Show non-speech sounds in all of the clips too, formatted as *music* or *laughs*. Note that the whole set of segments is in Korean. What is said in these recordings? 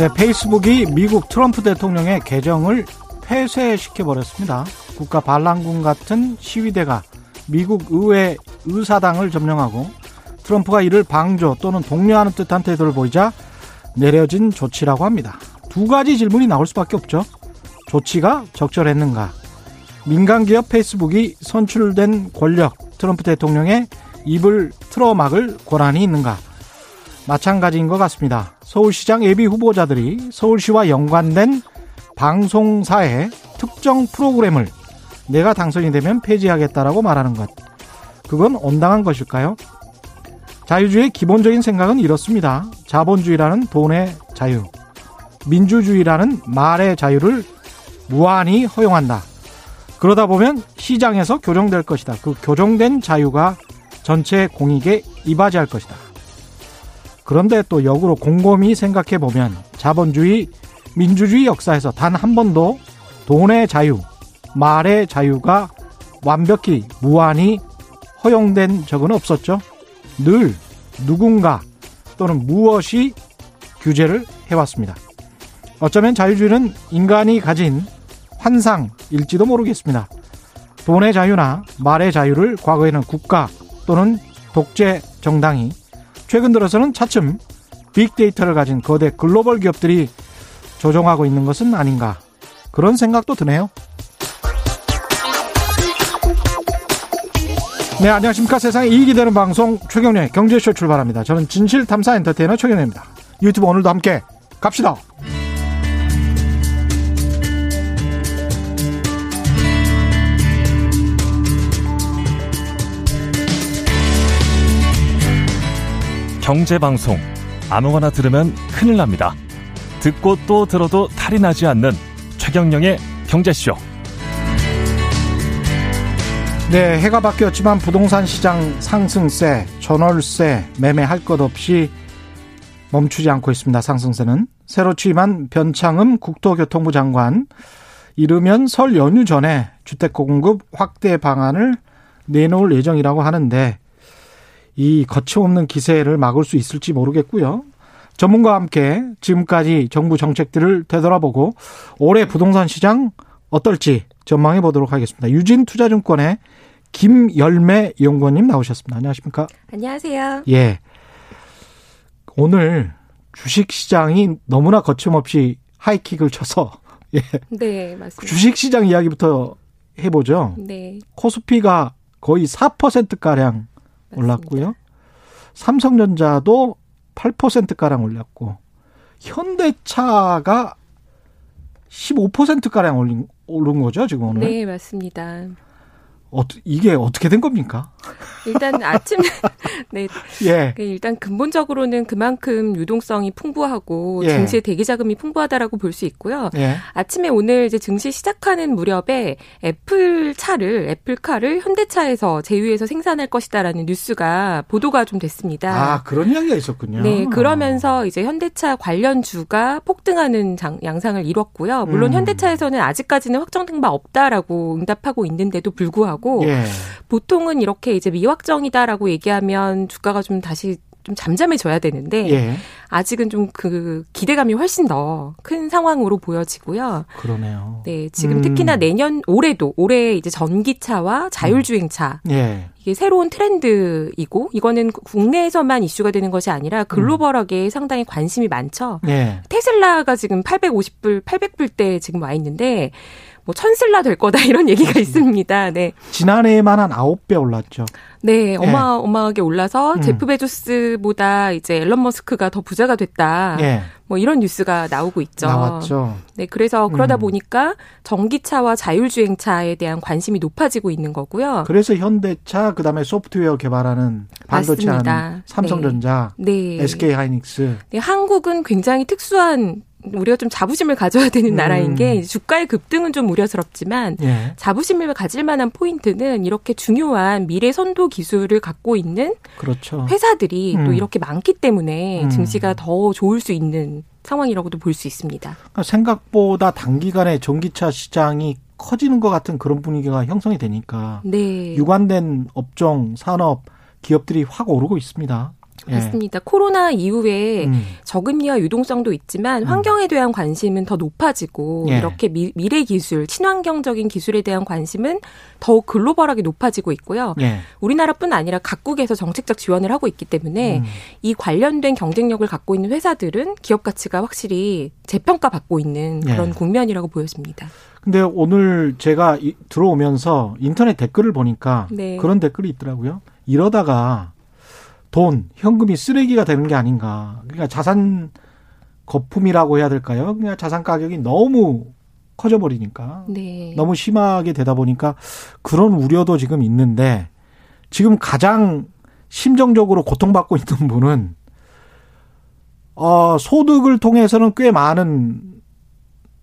네, 페이스북이 미국 트럼프 대통령의 계정을 폐쇄시켜 버렸습니다. 국가 반란군 같은 시위대가 미국 의회 의사당을 점령하고 트럼프가 이를 방조 또는 독려하는 듯한 태도를 보이자 내려진 조치라고 합니다. 두 가지 질문이 나올 수밖에 없죠. 조치가 적절했는가? 민간 기업 페이스북이 선출된 권력 트럼프 대통령의 입을 틀어막을 권한이 있는가? 마찬가지인 것 같습니다. 서울시장 예비 후보자들이 서울시와 연관된 방송사의 특정 프로그램을 내가 당선이 되면 폐지하겠다라고 말하는 것. 그건 온당한 것일까요? 자유주의의 기본적인 생각은 이렇습니다. 자본주의라는 돈의 자유, 민주주의라는 말의 자유를 무한히 허용한다. 그러다 보면 시장에서 교정될 것이다. 그 교정된 자유가 전체 공익에 이바지할 것이다. 그런데 또 역으로 곰곰이 생각해 보면 자본주의, 민주주의 역사에서 단 한 번도 돈의 자유, 말의 자유가 완벽히 무한히 허용된 적은 없었죠. 늘 누군가 또는 무엇이 규제를 해왔습니다. 어쩌면 자유주의는 인간이 가진 환상일지도 모르겠습니다. 돈의 자유나 말의 자유를 과거에는 국가 또는 독재 정당이 최근 들어서는 차츰 빅데이터를 가진 거대 글로벌 기업들이 조종하고 있는 것은 아닌가 그런 생각도 드네요. 네, 안녕하십니까. 세상에 이익이 되는 방송 최경련의 경제쇼 출발합니다. 저는 진실탐사 엔터테이너 최경련입니다. 유튜브 오늘도 함께 갑시다. 경제방송 아무거나 들으면 큰일 납니다. 듣고 또 들어도 탈이 나지 않는 최경영의 경제쇼. 네, 해가 바뀌었지만 부동산 시장 상승세, 전월세, 매매할 것 없이 멈추지 않고 있습니다. 상승세는 새로 취임한 변창흠 국토교통부 장관 이르면 설 연휴 전에 주택 공급 확대 방안을 내놓을 예정이라고 하는데 이 거침없는 기세를 막을 수 있을지 모르겠고요. 전문가와 함께 지금까지 정부 정책들을 되돌아보고 올해 부동산 시장 어떨지 전망해 보도록 하겠습니다. 유진 투자증권의 김열매 연구원님 나오셨습니다. 안녕하십니까? 안녕하세요. 예. 오늘 주식 시장이 너무나 거침없이 하이킥을 쳐서 *laughs* 예. 네, 맞습니다. 주식 시장 이야기부터 해 보죠. 네. 코스피가 거의 4% 가량 올랐고요. 삼성전자도 8%가량 올렸고, 현대차가 15%가량 올린, 오른 거죠, 지금 오늘? 네, 맞습니다. 어, 이게 어떻게 된 겁니까? 일단 아침 *laughs* 네. 예. 일단 근본적으로는 그만큼 유동성이 풍부하고 예. 증시의 대기 자금이 풍부하다라고 볼 수 있고요. 예. 아침에 오늘 이제 증시 시작하는 무렵에 애플 차를 애플카를 현대차에서 제휴해서 생산할 것이다라는 뉴스가 보도가 좀 됐습니다. 아, 그런 이야기가 있었군요. 네, 그러면서 이제 현대차 관련 주가 폭등하는 장, 양상을 이뤘고요. 물론 음. 현대차에서는 아직까지는 확정된 바 없다라고 응답하고 있는데도 불구하고 예. 보통은 이렇게 이제 미확정이다라고 얘기하면 주가가 좀 다시 좀 잠잠해져야 되는데 예. 아직은 좀 그 기대감이 훨씬 더 큰 상황으로 보여지고요. 그러네요. 네, 지금 음. 특히나 내년 올해도 올해 이제 전기차와 자율주행차 예. 이게 새로운 트렌드이고 이거는 국내에서만 이슈가 되는 것이 아니라 글로벌하게 상당히 관심이 많죠. 예. 테슬라가 지금 850불, 800불대 지금 와 있는데 뭐 천슬라 될 거다 *laughs* 이런 얘기가 있습니다. 네. 지난해에만 한 9배 올랐죠. 네, 어마어마하게 올라서 음. 제프 베조스보다 이제 앨런 머스크가 더 부자가 됐다. 예. 뭐 이런 뉴스가 나오고 있죠. 나왔죠. 네, 그래서 그러다 음. 보니까 전기차와 자율주행차에 대한 관심이 높아지고 있는 거고요. 그래서 현대차 그다음에 소프트웨어 개발하는 반도체. 하는 삼성전자, 네. SK 하이닉스. 네, 한국은 굉장히 특수한 우리가 좀 자부심을 가져야 되는 음. 나라인 게 주가의 급등은 좀 우려스럽지만 예. 자부심을 가질 만한 포인트는 이렇게 중요한 미래 선도 기술을 갖고 있는 그렇죠. 회사들이 음. 또 이렇게 많기 때문에 음. 증시가 더 좋을 수 있는 상황이라고도 볼 수 있습니다. 그러니까 생각보다 단기간에 전기차 시장이 커지는 것 같은 그런 분위기가 형성이 되니까 네. 유관된 업종, 산업, 기업들이 확 오르고 있습니다. 예. 맞습니다. 코로나 이후에 음. 저금리와 유동성도 있지만 환경에 대한 관심은 더 높아지고 예. 이렇게 미, 래 기술, 친환경적인 기술에 대한 관심은 더욱 글로벌하게 높아지고 있고요. 예. 우리나라뿐 아니라 각국에서 정책적 지원을 하고 있기 때문에 음. 이 관련된 경쟁력을 갖고 있는 회사들은 기업 가치가 확실히 재평가 받고 있는 그런 예. 국면이라고 보여집니다. 근데 오늘 제가 이- 들어오면서 인터넷 댓글을 보니까 네. 그런 댓글이 있더라고요. 이러다가 돈, 현금이 쓰레기가 되는 게 아닌가. 그러니까 자산 거품이라고 해야 될까요? 그냥 자산 가격이 너무 커져버리니까. 네. 너무 심하게 되다 보니까 그런 우려도 지금 있는데 지금 가장 심정적으로 고통받고 있는 분은 어, 소득을 통해서는 꽤 많은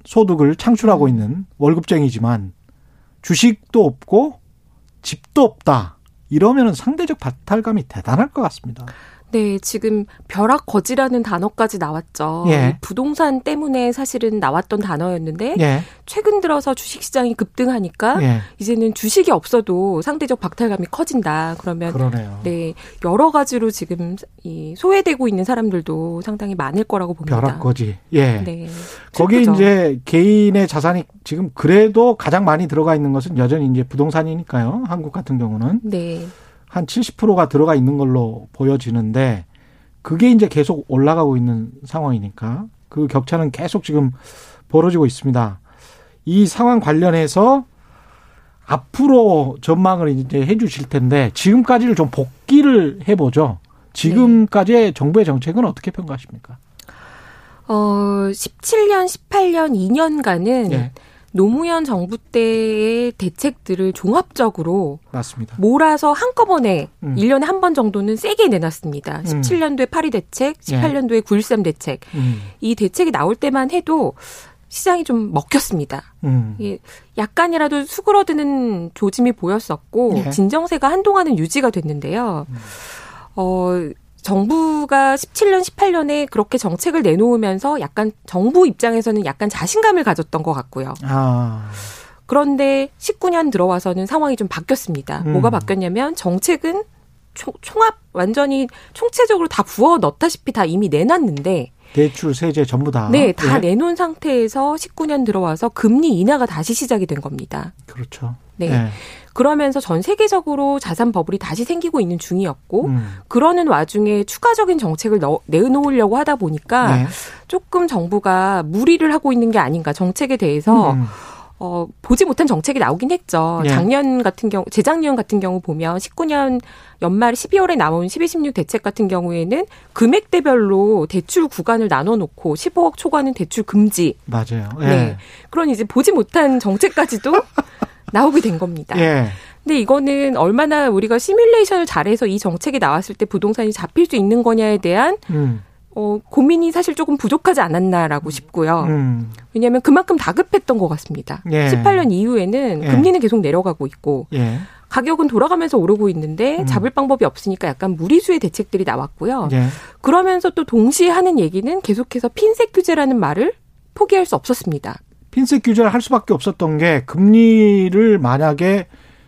소득을 창출하고 있는 월급쟁이지만 주식도 없고 집도 없다. 이러면은 상대적 박탈감이 대단할 것 같습니다. 네, 지금 벼락 거지라는 단어까지 나왔죠. 예. 이 부동산 때문에 사실은 나왔던 단어였는데 예, 최근 들어서 주식 시장이 급등하니까 예, 이제는 주식이 없어도 상대적 박탈감이 커진다. 그러면 그러네요. 네, 여러 가지로 지금 이 소외되고 있는 사람들도 상당히 많을 거라고 봅니다. 벼락거지. 예. 네. 거기에 슬프죠. 이제 개인의 자산이 지금 그래도 가장 많이 들어가 있는 것은 여전히 이제 부동산이니까요. 한국 같은 경우는 네. 한 70%가 들어가 있는 걸로 보여지는데 그게 이제 계속 올라가고 있는 상황이니까 그 격차는 계속 지금 벌어지고 있습니다. 이 상황 관련해서 앞으로 전망을 이제 해 주실 텐데 지금까지를 좀 복기를 해 보죠. 지금까지의 정부의 정책은 어떻게 평가하십니까? 어, 17년, 18년, 2년간은 예, 노무현 정부 때의 대책들을 종합적으로 맞습니다. 몰아서 한꺼번에 음. 1년에 한 번 정도는 세게 내놨습니다. 17년도에 파리 대책, 예. 18년도에 9.13 대책. 음, 이 대책이 나올 때만 해도 시장이 좀 먹혔습니다. 음. 이게 약간이라도 수그러드는 조짐이 보였었고 예. 진정세가 한동안은 유지가 됐는데요. 어 정부가 17년, 18년에 그렇게 정책을 내놓으면서 약간 정부 입장에서는 약간 자신감을 가졌던 것 같고요. 아, 그런데 19년 들어와서는 상황이 좀 바뀌었습니다. 음. 뭐가 바뀌었냐면 정책은 총, 총합 완전히 총체적으로 다 부어 넣다시피 다 이미 내놨는데 대출, 세제 전부 다. 네, 다 예, 내놓은 상태에서 19년 들어와서 금리 인하가 다시 시작이 된 겁니다. 그렇죠. 네. 예. 그러면서 전 세계적으로 자산 버블이 다시 생기고 있는 중이었고 음. 그러는 와중에 추가적인 정책을 넣, 내놓으려고 하다 보니까 네. 조금 정부가 무리를 하고 있는 게 아닌가 정책에 대해서 음. 어, 보지 못한 정책이 나오긴 했죠. 예. 작년 같은 경우, 재작년 같은 경우 보면 19년 연말 12월에 나온 12, 16 대책 같은 경우에는 금액대별로 대출 구간을 나눠 놓고 15억 초과는 대출 금지. 맞아요. 예. 네. 그런 이제 보지 못한 정책까지도 *laughs* 나오게 된 겁니다. 예. 근데 이거는 얼마나 우리가 시뮬레이션을 잘해서 이 정책이 나왔을 때 부동산이 잡힐 수 있는 거냐에 대한 음. 어, 고민이 사실 조금 부족하지 않았나라고 싶고요. 음. 왜냐하면 그만큼 다급했던 것 같습니다. 예. 18년 이후에는 예. 금리는 계속 내려가고 있고 예. 가격은 돌아가면서 오르고 있는데 음. 잡을 방법이 없으니까 약간 무리수의 대책들이 나왔고요. 예. 그러면서 또 동시에 하는 얘기는 계속해서 핀셋 규제라는 말을 포기할 수 없었습니다. 핀셋 규제를 할 수밖에 없었던 게 금리를 만약에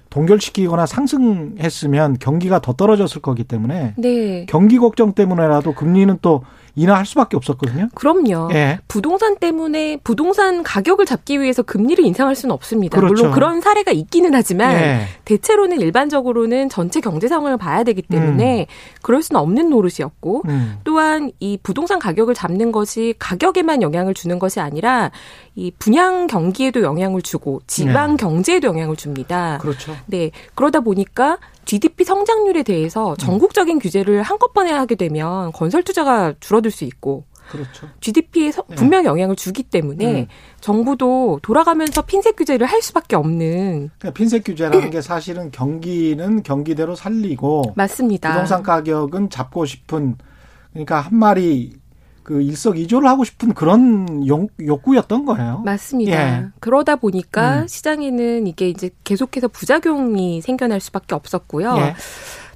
동결시키거나 상승했으면 경기가 더 떨어졌을 거기 때문에 네. 경기 걱정 때문에라도 금리는 또 인하할 수밖에 없었거든요. 그럼요. 예. 부동산 때문에 부동산 가격을 잡기 위해서 금리를 인상할 수는 없습니다. 그렇죠. 물론 그런 사례가 있기는 하지만 예. 대체로는 일반적으로는 전체 경제 상황을 봐야 되기 때문에 그럴 수는 없는 노릇이었고 음. 또한 이 부동산 가격을 잡는 것이 가격에만 영향을 주는 것이 아니라 이 분양 경기에도 영향을 주고 지방 경제에도 영향을 줍니다. 그렇죠. 네. 그러다 보니까 GDP 성장률에 대해서 전국적인 규제를 한꺼번에 하게 되면 건설 투자가 줄어들 수 있고 그렇죠. GDP에 네. 분명 영향을 주기 때문에 음. 정부도 돌아가면서 핀셋 규제를 할 수밖에 없는 그러니까 핀셋 규제라는 게 사실은 경기는 경기대로 살리고 맞습니다. 부동산 가격은 잡고 싶은 그러니까 한 마리 그 일석이조를 하고 싶은 그런 욕, 욕구였던 거예요. 맞습니다. 예. 그러다 보니까 음. 시장에는 이게 이제 계속해서 부작용이 생겨날 수밖에 없었고요. 예.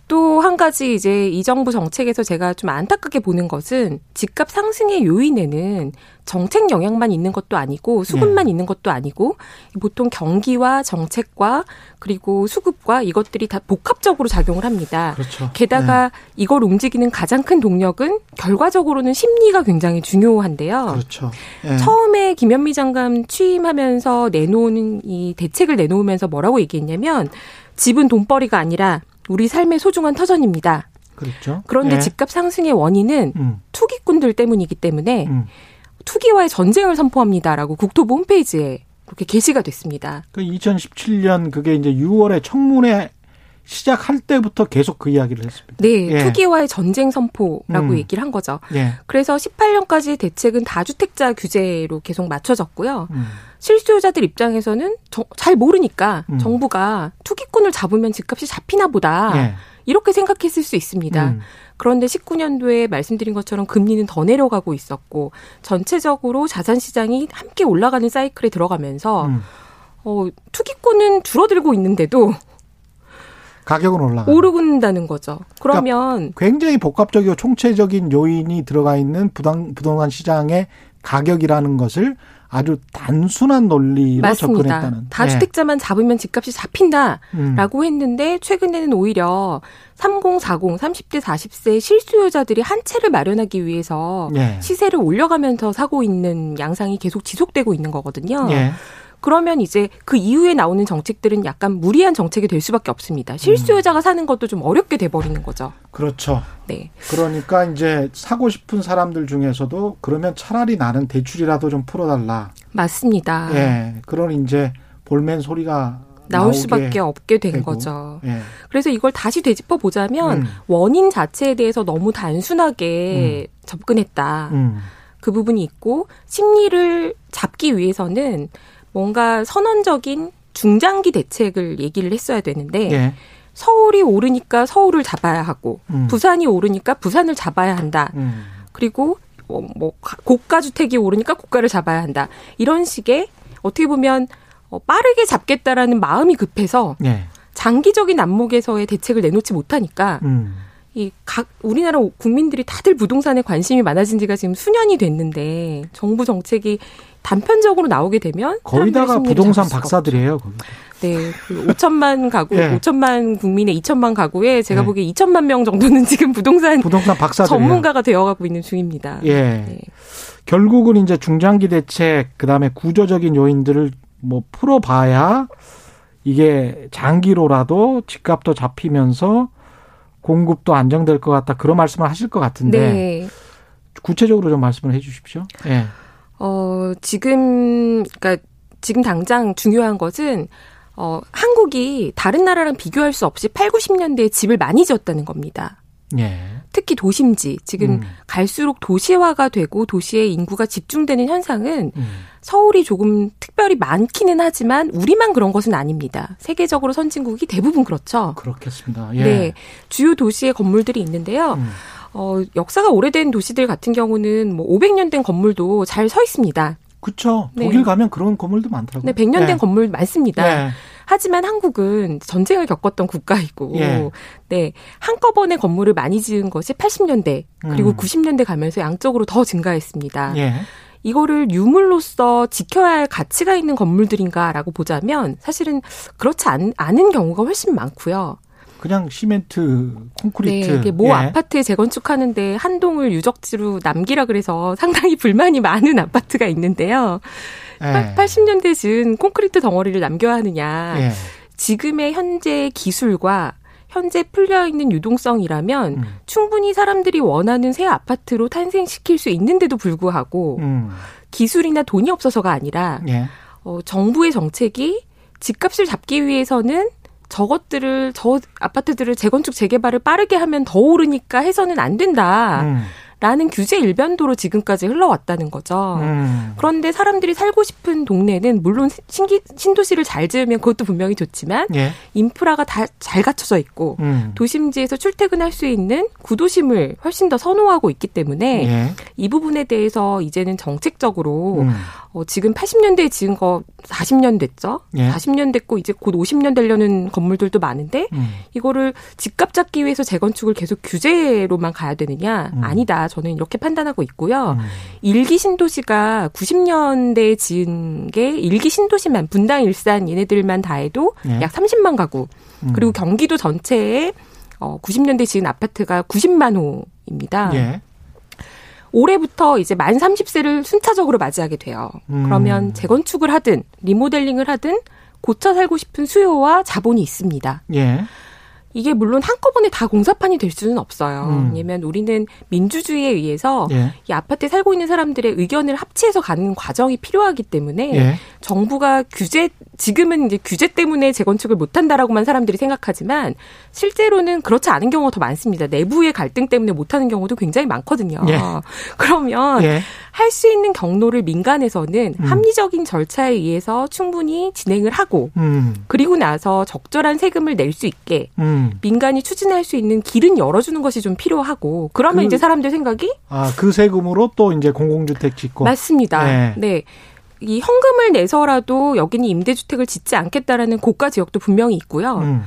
또 한 가지 이제 이 정부 정책에서 제가 좀 안타깝게 보는 것은 집값 상승의 요인에는 정책 영향만 있는 것도 아니고 수급만 네. 있는 것도 아니고 보통 경기와 정책과 그리고 수급과 이것들이 다 복합적으로 작용을 합니다. 그렇죠. 게다가 네. 이걸 움직이는 가장 큰 동력은 결과적으로는 심리가 굉장히 중요한데요. 그렇죠. 네. 처음에 김현미 장관 취임하면서 내놓은 이 대책을 내놓으면서 뭐라고 얘기했냐면 집은 돈벌이가 아니라 우리 삶의 소중한 터전입니다. 그렇죠. 그런데 네. 집값 상승의 원인은 음. 투기꾼들 때문이기 때문에 음. 투기와의 전쟁을 선포합니다라고 국토부 홈페이지에 그렇게 게시가 됐습니다. 그 2017년 그게 이제 6월에 청문회 시작할 때부터 계속 그 이야기를 했습니다. 네, 예. 투기와의 전쟁 선포라고 음. 얘기를 한 거죠. 예. 그래서 18년까지 대책은 다주택자 규제로 계속 맞춰졌고요. 음. 실수요자들 입장에서는 저, 잘 모르니까 음. 정부가 투기꾼을 잡으면 집값이 잡히나 보다. 예. 이렇게 생각했을 수 있습니다. 음. 그런데 19년도에 말씀드린 것처럼 금리는 더 내려가고 있었고 전체적으로 자산 시장이 함께 올라가는 사이클에 들어가면서 음. 어, 투기권은 줄어들고 있는데도 가격은 올라가 오르는다는 거죠. 그러면 그러니까 굉장히 복합적이고 총체적인 요인이 들어가 있는 부당 부동산 시장의 가격이라는 것을 아주 단순한 논리로 맞습니다. 접근했다는. 다주택자만 네. 잡으면 집값이 잡힌다라고 음. 했는데 최근에는 오히려 30, 40, 30대, 40세 실수요자들이 한 채를 마련하기 위해서 네. 시세를 올려가면서 사고 있는 양상이 계속 지속되고 있는 거거든요. 네. 그러면 이제 그 이후에 나오는 정책들은 약간 무리한 정책이 될 수밖에 없습니다. 실수요자가 사는 것도 좀 어렵게 돼 버리는 거죠. 그렇죠. 네. 그러니까 이제 사고 싶은 사람들 중에서도 그러면 차라리 나는 대출이라도 좀 풀어달라. 맞습니다. 예. 그런 이제 볼멘 소리가 나올 수밖에 없게 된 되고. 거죠. 예. 그래서 이걸 다시 되짚어 보자면 음. 원인 자체에 대해서 너무 단순하게 음. 접근했다. 음. 그 부분이 있고 심리를 잡기 위해서는 뭔가 선언적인 중장기 대책을 얘기를 했어야 되는데 예. 서울이 오르니까 서울을 잡아야 하고 음. 부산이 오르니까 부산을 잡아야 한다. 음. 그리고 뭐, 뭐 고가 주택이 오르니까 고가를 잡아야 한다. 이런 식의 어떻게 보면 어, 빠르게 잡겠다라는 마음이 급해서 예. 장기적인 안목에서의 대책을 내놓지 못하니까 음. 이 각 우리나라 국민들이 다들 부동산에 관심이 많아진 지가 지금 수년이 됐는데 정부 정책이 단편적으로 나오게 되면 거의 다가 부동산 박사들이에요. 네, 그 5천만 가구, 네. 5천만 국민의 2천만 가구에 제가 네. 보기에 2천만 명 정도는 지금 부동산 부동산 박사 전문가가 되어가고 있는 중입니다. 예. 네. 결국은 이제 중장기 대책 그다음에 구조적인 요인들을 뭐 풀어봐야 이게 장기로라도 집값도 잡히면서 공급도 안정될 것 같다 그런 말씀을 하실 것 같은데 네. 구체적으로 좀 말씀을 해주십시오. 예. 어 지금 그러니까 지금 당장 중요한 것은 어 한국이 다른 나라랑 비교할 수 없이 8, 90년대에 집을 많이 지었다는 겁니다. 예. 특히 도심지 지금 음. 갈수록 도시화가 되고 도시의 인구가 집중되는 현상은 음. 서울이 조금 특별히 많기는 하지만 우리만 그런 것은 아닙니다. 세계적으로 선진국이 대부분 그렇죠. 그렇겠습니다. 예. 네, 주요 도시의 건물들이 있는데요. 음. 어, 역사가 오래된 도시들 같은 경우는 뭐 500년 된 건물도 잘 서 있습니다. 그렇죠. 네. 독일 가면 그런 건물도 많더라고요. 네, 100년 된 네. 건물 많습니다. 네. 하지만 한국은 전쟁을 겪었던 국가이고, 예. 네 한꺼번에 건물을 많이 지은 것이 80년대 그리고 음. 90년대 가면서 양적으로 더 증가했습니다. 예. 이거를 유물로서 지켜야 할 가치가 있는 건물들인가라고 보자면 사실은 그렇지 않, 않은 경우가 훨씬 많고요. 그냥 시멘트, 콘크리트. 네, 이게 모 예. 아파트 재건축하는데 한 동을 유적지로 남기라 그래서 상당히 불만이 많은 아파트가 있는데요. 예. 80년대 즈은 콘크리트 덩어리를 남겨야 하느냐. 예. 지금의 현재 기술과 현재 풀려 있는 유동성이라면 음. 충분히 사람들이 원하는 새 아파트로 탄생시킬 수 있는데도 불구하고 음. 기술이나 돈이 없어서가 아니라 예. 어, 정부의 정책이 집값을 잡기 위해서는 저것들을 저 아파트들을 재건축 재개발을 빠르게 하면 더 오르니까 해서는 안 된다. 음. 라는 규제 일변도로 지금까지 흘러왔다는 거죠. 음. 그런데 사람들이 살고 싶은 동네는 물론 신기, 신도시를 잘 지으면 그것도 분명히 좋지만 예. 인프라가 다 잘 갖춰져 있고 음. 도심지에서 출퇴근할 수 있는 구도심을 훨씬 더 선호하고 있기 때문에 예. 이 부분에 대해서 이제는 정책적으로 음. 어, 지금 80년대에 지은 거 40년 됐죠. 예. 40년 됐고 이제 곧 50년 되려는 건물들도 많은데 음. 이거를 집값 잡기 위해서 재건축을 계속 규제로만 가야 되느냐? 음. 아니다. 저는 이렇게 판단하고 있고요. 음. 일기 신도시가 90년대에 지은 게 일기 신도시만 분당 일산 얘네들만 다 해도 예. 약 30만 가구. 음. 그리고 경기도 전체에 어 90년대 지은 아파트가 90만 호입니다. 예. 올해부터 이제 만 30세를 순차적으로 맞이하게 돼요. 음. 그러면 재건축을 하든 리모델링을 하든 고쳐 살고 싶은 수요와 자본이 있습니다. 예. 이게 물론 한꺼번에 다 공사판이 될 수는 없어요. 음. 왜냐면 우리는 민주주의에 의해서 예. 이 아파트에 살고 있는 사람들의 의견을 합치해서 가는 과정이 필요하기 때문에 예. 정부가 규제 지금은 이제 규제 때문에 재건축을 못 한다라고만 사람들이 생각하지만 실제로는 그렇지 않은 경우가 더 많습니다. 내부의 갈등 때문에 못 하는 경우도 굉장히 많거든요. 예. *laughs* 그러면 예. 할수 있는 경로를 민간에서는 음. 합리적인 절차에 의해서 충분히 진행을 하고 음. 그리고 나서 적절한 세금을 낼 수 있게 음. 민간이 추진할 수 있는 길은 열어주는 것이 좀 필요하고 그러면 그, 이제 사람들 생각이 아그 세금으로 또 이제 공공주택 짓고 맞습니다. 네. 네. 이 현금을 내서라도 여기는 임대주택을 짓지 않겠다라는 고가 지역도 분명히 있고요. 음.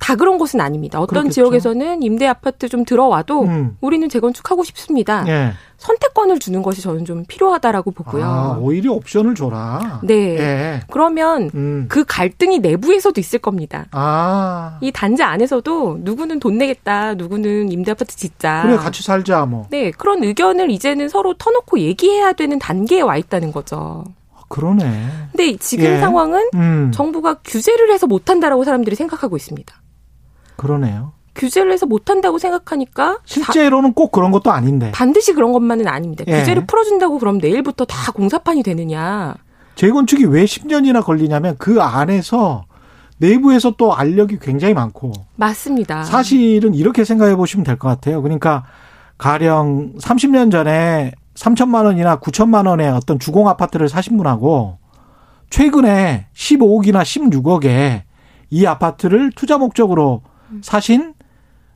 다 그런 곳은 아닙니다. 어떤 그렇겠죠. 지역에서는 임대 아파트 좀 들어와도 음. 우리는 재건축하고 싶습니다. 예. 선택권을 주는 것이 저는 좀 필요하다라고 보고요. 아, 오히려 옵션을 줘라. 네. 예. 그러면 음. 그 갈등이 내부에서도 있을 겁니다. 아. 이 단지 안에서도 누구는 돈 내겠다, 누구는 임대 아파트 짓자. 그래 같이 살자 뭐. 네. 그런 의견을 이제는 서로 터놓고 얘기해야 되는 단계에 와 있다는 거죠. 그러네. 근데 지금 예. 상황은 음. 정부가 규제를 해서 못한다라고 사람들이 생각하고 있습니다. 그러네요. 규제를 해서 못한다고 생각하니까 실제로는 꼭 그런 것도 아닌데 반드시 그런 것만은 아닙니다. 예. 규제를 풀어준다고 그럼 내일부터 다 공사판이 되느냐? 재건축이 왜 10년이나 걸리냐면 그 안에서 내부에서 또 알력이 굉장히 많고 맞습니다. 사실은 이렇게 생각해 보시면 될 것 같아요. 그러니까 가령 30년 전에 3천만 원이나 9천만 원의 어떤 주공 아파트를 사신 분하고 최근에 15억이나 16억에 이 아파트를 투자 목적으로 사신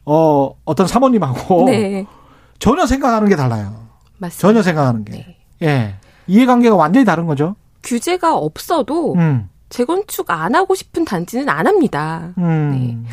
어 어떤 사모님하고 네. 전혀 생각하는 게 달라요. 맞습니다. 전혀 생각하는 게. 네. 예. 이해관계가 완전히 다른 거죠. 규제가 없어도 음. 재건축 안 하고 싶은 단지는 안 합니다. 음. 네.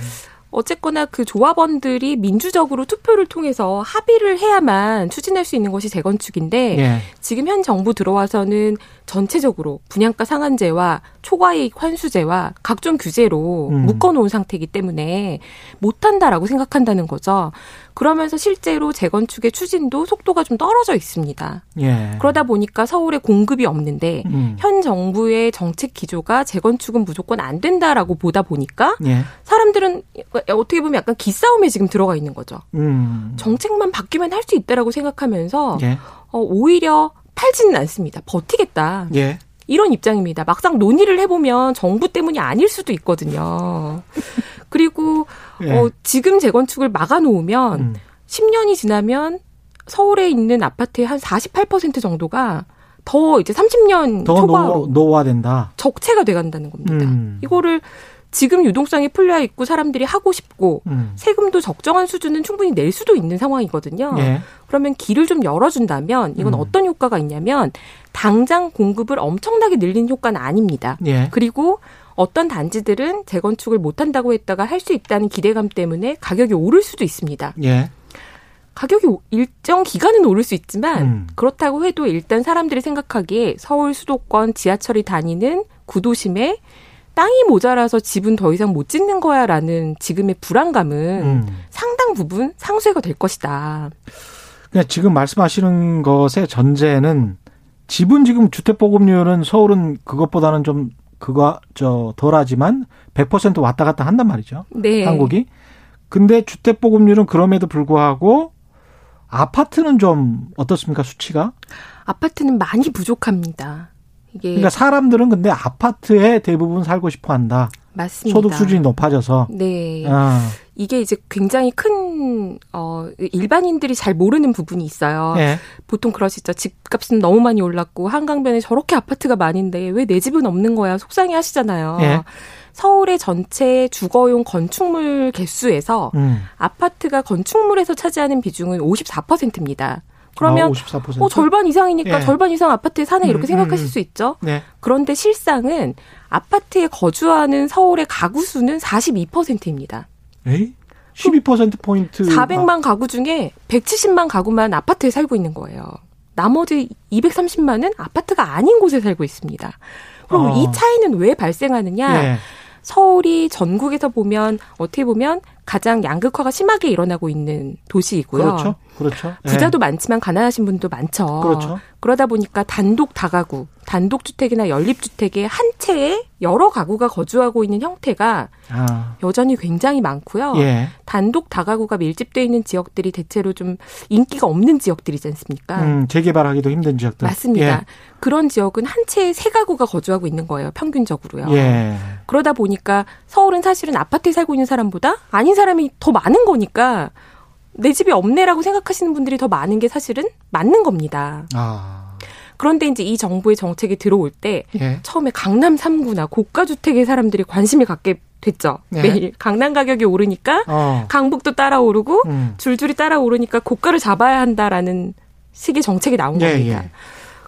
어쨌거나 그 조합원들이 민주적으로 투표를 통해서 합의를 해야만 추진할 수 있는 것이 재건축인데 예. 지금 현 정부 들어와서는 전체적으로 분양가 상한제와 초과이익 환수제와 각종 규제로 음. 묶어놓은 상태이기 때문에 못한다라고 생각한다는 거죠. 그러면서 실제로 재건축의 추진도 속도가 좀 떨어져 있습니다. 예. 그러다 보니까 서울에 공급이 없는데 음. 현 정부의 정책 기조가 재건축은 무조건 안 된다라고 보다 보니까 예. 사람들은 어떻게 보면 약간 기싸움에 지금 들어가 있는 거죠. 음. 정책만 바뀌면 할 수 있다라고 생각하면서 예. 어, 오히려 팔지는 않습니다. 버티겠다. 예. 이런 입장입니다. 막상 논의를 해보면 정부 때문이 아닐 수도 있거든요. 그리고 예. 어, 지금 재건축을 막아놓으면 음. 10년이 지나면 서울에 있는 아파트의 한 48% 정도가 더 이제 30년 더 초과로 노화 된다. 적체가 돼간다는 겁니다. 음. 이거를 지금 유동성이 풀려 있고 사람들이 하고 싶고 음. 세금도 적정한 수준은 충분히 낼 수도 있는 상황이거든요. 예. 그러면 길을 좀 열어준다면 이건 음. 어떤 효과가 있냐면 당장 공급을 엄청나게 늘리는 효과는 아닙니다. 예. 그리고 어떤 단지들은 재건축을 못한다고 했다가 할 수 있다는 기대감 때문에 가격이 오를 수도 있습니다. 예. 가격이 일정 기간은 오를 수 있지만 음. 그렇다고 해도 일단 사람들이 생각하기에 서울 수도권 지하철이 다니는 구도심에 땅이 모자라서 집은 더 이상 못 짓는 거야라는 지금의 불안감은 음. 상당 부분 상쇄가 될 것이다. 그냥 지금 말씀하시는 것의 전제는 집은 지금 주택 보급률은 서울은 그것보다는 좀 그거 저 덜하지만 100% 왔다 갔다 한단 말이죠. 네. 한국이. 근데 주택 보급률은 그럼에도 불구하고 아파트는 좀 어떻습니까 수치가? 아파트는 많이 부족합니다. 이게 그러니까 사람들은 근데 아파트에 대부분 살고 싶어 한다. 맞습니다. 소득 수준이 높아져서. 네. 아. 이게 이제 굉장히 큰, 어, 일반인들이 잘 모르는 부분이 있어요. 네. 보통 그러시죠. 집값은 너무 많이 올랐고, 한강변에 저렇게 아파트가 많은데 왜 내 집은 없는 거야? 속상해 하시잖아요. 네. 서울의 전체 주거용 건축물 개수에서 음. 아파트가 건축물에서 차지하는 비중은 54%입니다. 그러면 아, 어, 절반 이상이니까 예. 절반 이상 아파트에 사네 이렇게 음, 생각하실 음, 음. 수 있죠. 네. 그런데 실상은 아파트에 거주하는 서울의 가구 수는 42%입니다. 에이? 12% 포인트 400만 가구 중에 170만 가구만 아파트에 살고 있는 거예요. 나머지 230만은 아파트가 아닌 곳에 살고 있습니다. 그럼 어. 이 차이는 왜 발생하느냐? 예. 서울이 전국에서 보면 어떻게 보면 가장 양극화가 심하게 일어나고 있는 도시이고요. 그렇죠. 그렇죠. 부자도 네. 많지만 가난하신 분도 많죠. 그렇죠. 그러다 보니까 단독 다가구, 단독 주택이나 연립 주택의 한 채에 여러 가구가 거주하고 있는 형태가 아. 여전히 굉장히 많고요. 예. 단독 다가구가 밀집되어 있는 지역들이 대체로 좀 인기가 없는 지역들이지 않습니까? 음, 재개발하기도 힘든 지역들. 맞습니다. 예. 그런 지역은 한 채에 세 가구가 거주하고 있는 거예요. 평균적으로요. 예. 그러다 보니까 서울은 사실은 아파트에 살고 있는 사람보다 아닌 사람이 더 많은 거니까 내 집이 없네라고 생각하시는 분들이 더 많은 게 사실은 맞는 겁니다. 아. 그런데 이제 이 정부의 정책이 들어올 때 예. 처음에 강남 3구나 고가 주택의 사람들이 관심을 갖게 됐죠. 예. 매일 강남 가격이 오르니까 어. 강북도 따라 오르고 음. 줄줄이 따라 오르니까 고가를 잡아야 한다라는 식의 정책이 나온 예, 겁니다. 예.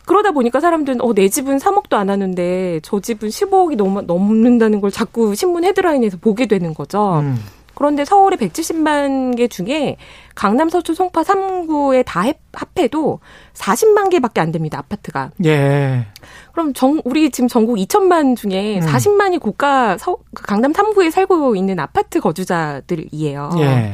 그러다 보니까 사람들은 어, 내 집은 3억도 안 하는데 저 집은 15억이 넘, 넘는다는 걸 자꾸 신문 헤드라인에서 보게 되는 거죠. 음. 그런데 서울의 170만 개 중에 강남, 서초, 송파 3구에 다 합해도 40만 개밖에 안 됩니다. 아파트가. 예. 그럼 정 우리 지금 전국 2천만 중에 음. 40만이 고가 서, 그 강남 3구에 살고 있는 아파트 거주자들이에요. 예.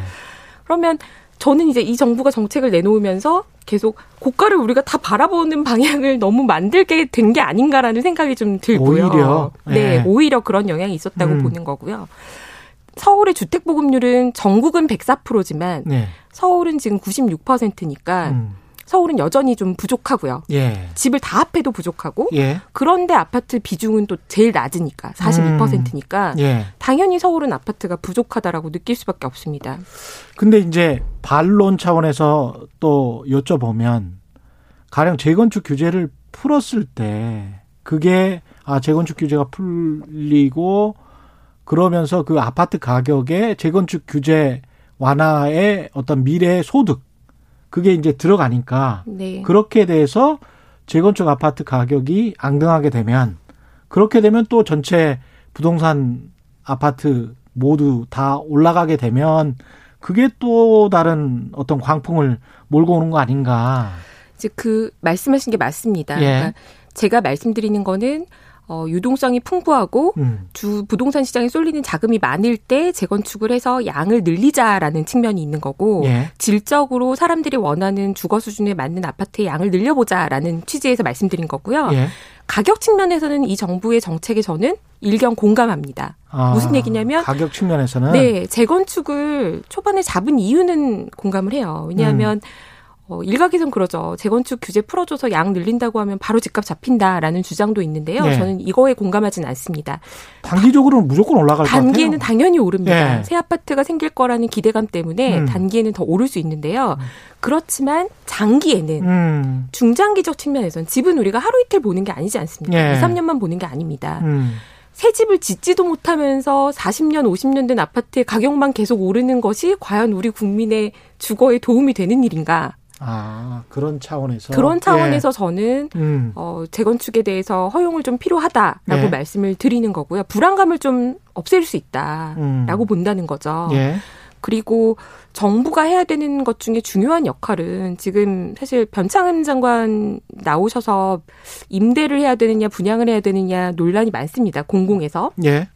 그러면 저는 이제 이 정부가 정책을 내놓으면서 계속 고가를 우리가 다 바라보는 방향을 너무 만들게 된 게 아닌가라는 생각이 좀 들고요. 오히려 네, 네 오히려 그런 영향이 있었다고 음. 보는 거고요. 서울의 주택 보급률은 전국은 104%지만 네. 서울은 지금 96%니까 음. 서울은 여전히 좀 부족하고요. 예. 집을 다 합해도 부족하고 예. 그런데 아파트 비중은 또 제일 낮으니까 42%니까 음. 예. 당연히 서울은 아파트가 부족하다라고 느낄 수밖에 없습니다. 근데 이제 반론 차원에서 또 여쭤보면 가령 재건축 규제를 풀었을 때 그게 아 재건축 규제가 풀리고 그러면서 그 아파트 가격에 재건축 규제 완화의 어떤 미래 소득 그게 이제 들어가니까 네. 그렇게 돼서 재건축 아파트 가격이 앙등하게 되면 그렇게 되면 또 전체 부동산 아파트 모두 다 올라가게 되면 그게 또 다른 어떤 광풍을 몰고 오는 거 아닌가. 이제 그 말씀하신 게 맞습니다. 예. 그러니까 제가 말씀드리는 거는 어, 유동성이 풍부하고 음. 주 부동산 시장에 쏠리는 자금이 많을 때 재건축을 해서 양을 늘리자라는 측면이 있는 거고 예. 질적으로 사람들이 원하는 주거 수준에 맞는 아파트의 양을 늘려보자라는 취지에서 말씀드린 거고요. 예. 가격 측면에서는 이 정부의 정책에 저는 일견 공감합니다. 아, 무슨 얘기냐면 가격 측면에서는 네 재건축을 초반에 잡은 이유는 공감을 해요. 왜냐하면 음. 어, 일각에선 그러죠. 재건축 규제 풀어줘서 양 늘린다고 하면 바로 집값 잡힌다라는 주장도 있는데요. 네. 저는 이거에 공감하지는 않습니다. 단기적으로는 무조건 올라갈 것 같아요. 단기에는 당연히 오릅니다. 네. 새 아파트가 생길 거라는 기대감 때문에 음. 단기에는 더 오를 수 있는데요. 그렇지만 장기에는 음. 중장기적 측면에서는 집은 우리가 하루 이틀 보는 게 아니지 않습니까? 네. 2, 3년만 보는 게 아닙니다. 음. 새 집을 짓지도 못하면서 40년, 50년 된 아파트의 가격만 계속 오르는 것이 과연 우리 국민의 주거에 도움이 되는 일인가? 아 그런 차원에서 그런 차원에서 예. 저는 음. 어, 재건축에 대해서 허용을 좀 필요하다라고 예. 말씀을 드리는 거고요. 불안감을 좀 없앨 수 있다라고 음. 본다는 거죠. 예. 그리고 정부가 해야 되는 것 중에 중요한 역할은 지금 사실 변창흠 장관 나오셔서 임대를 해야 되느냐 분양을 해야 되느냐 논란이 많습니다. 공공에서. 예.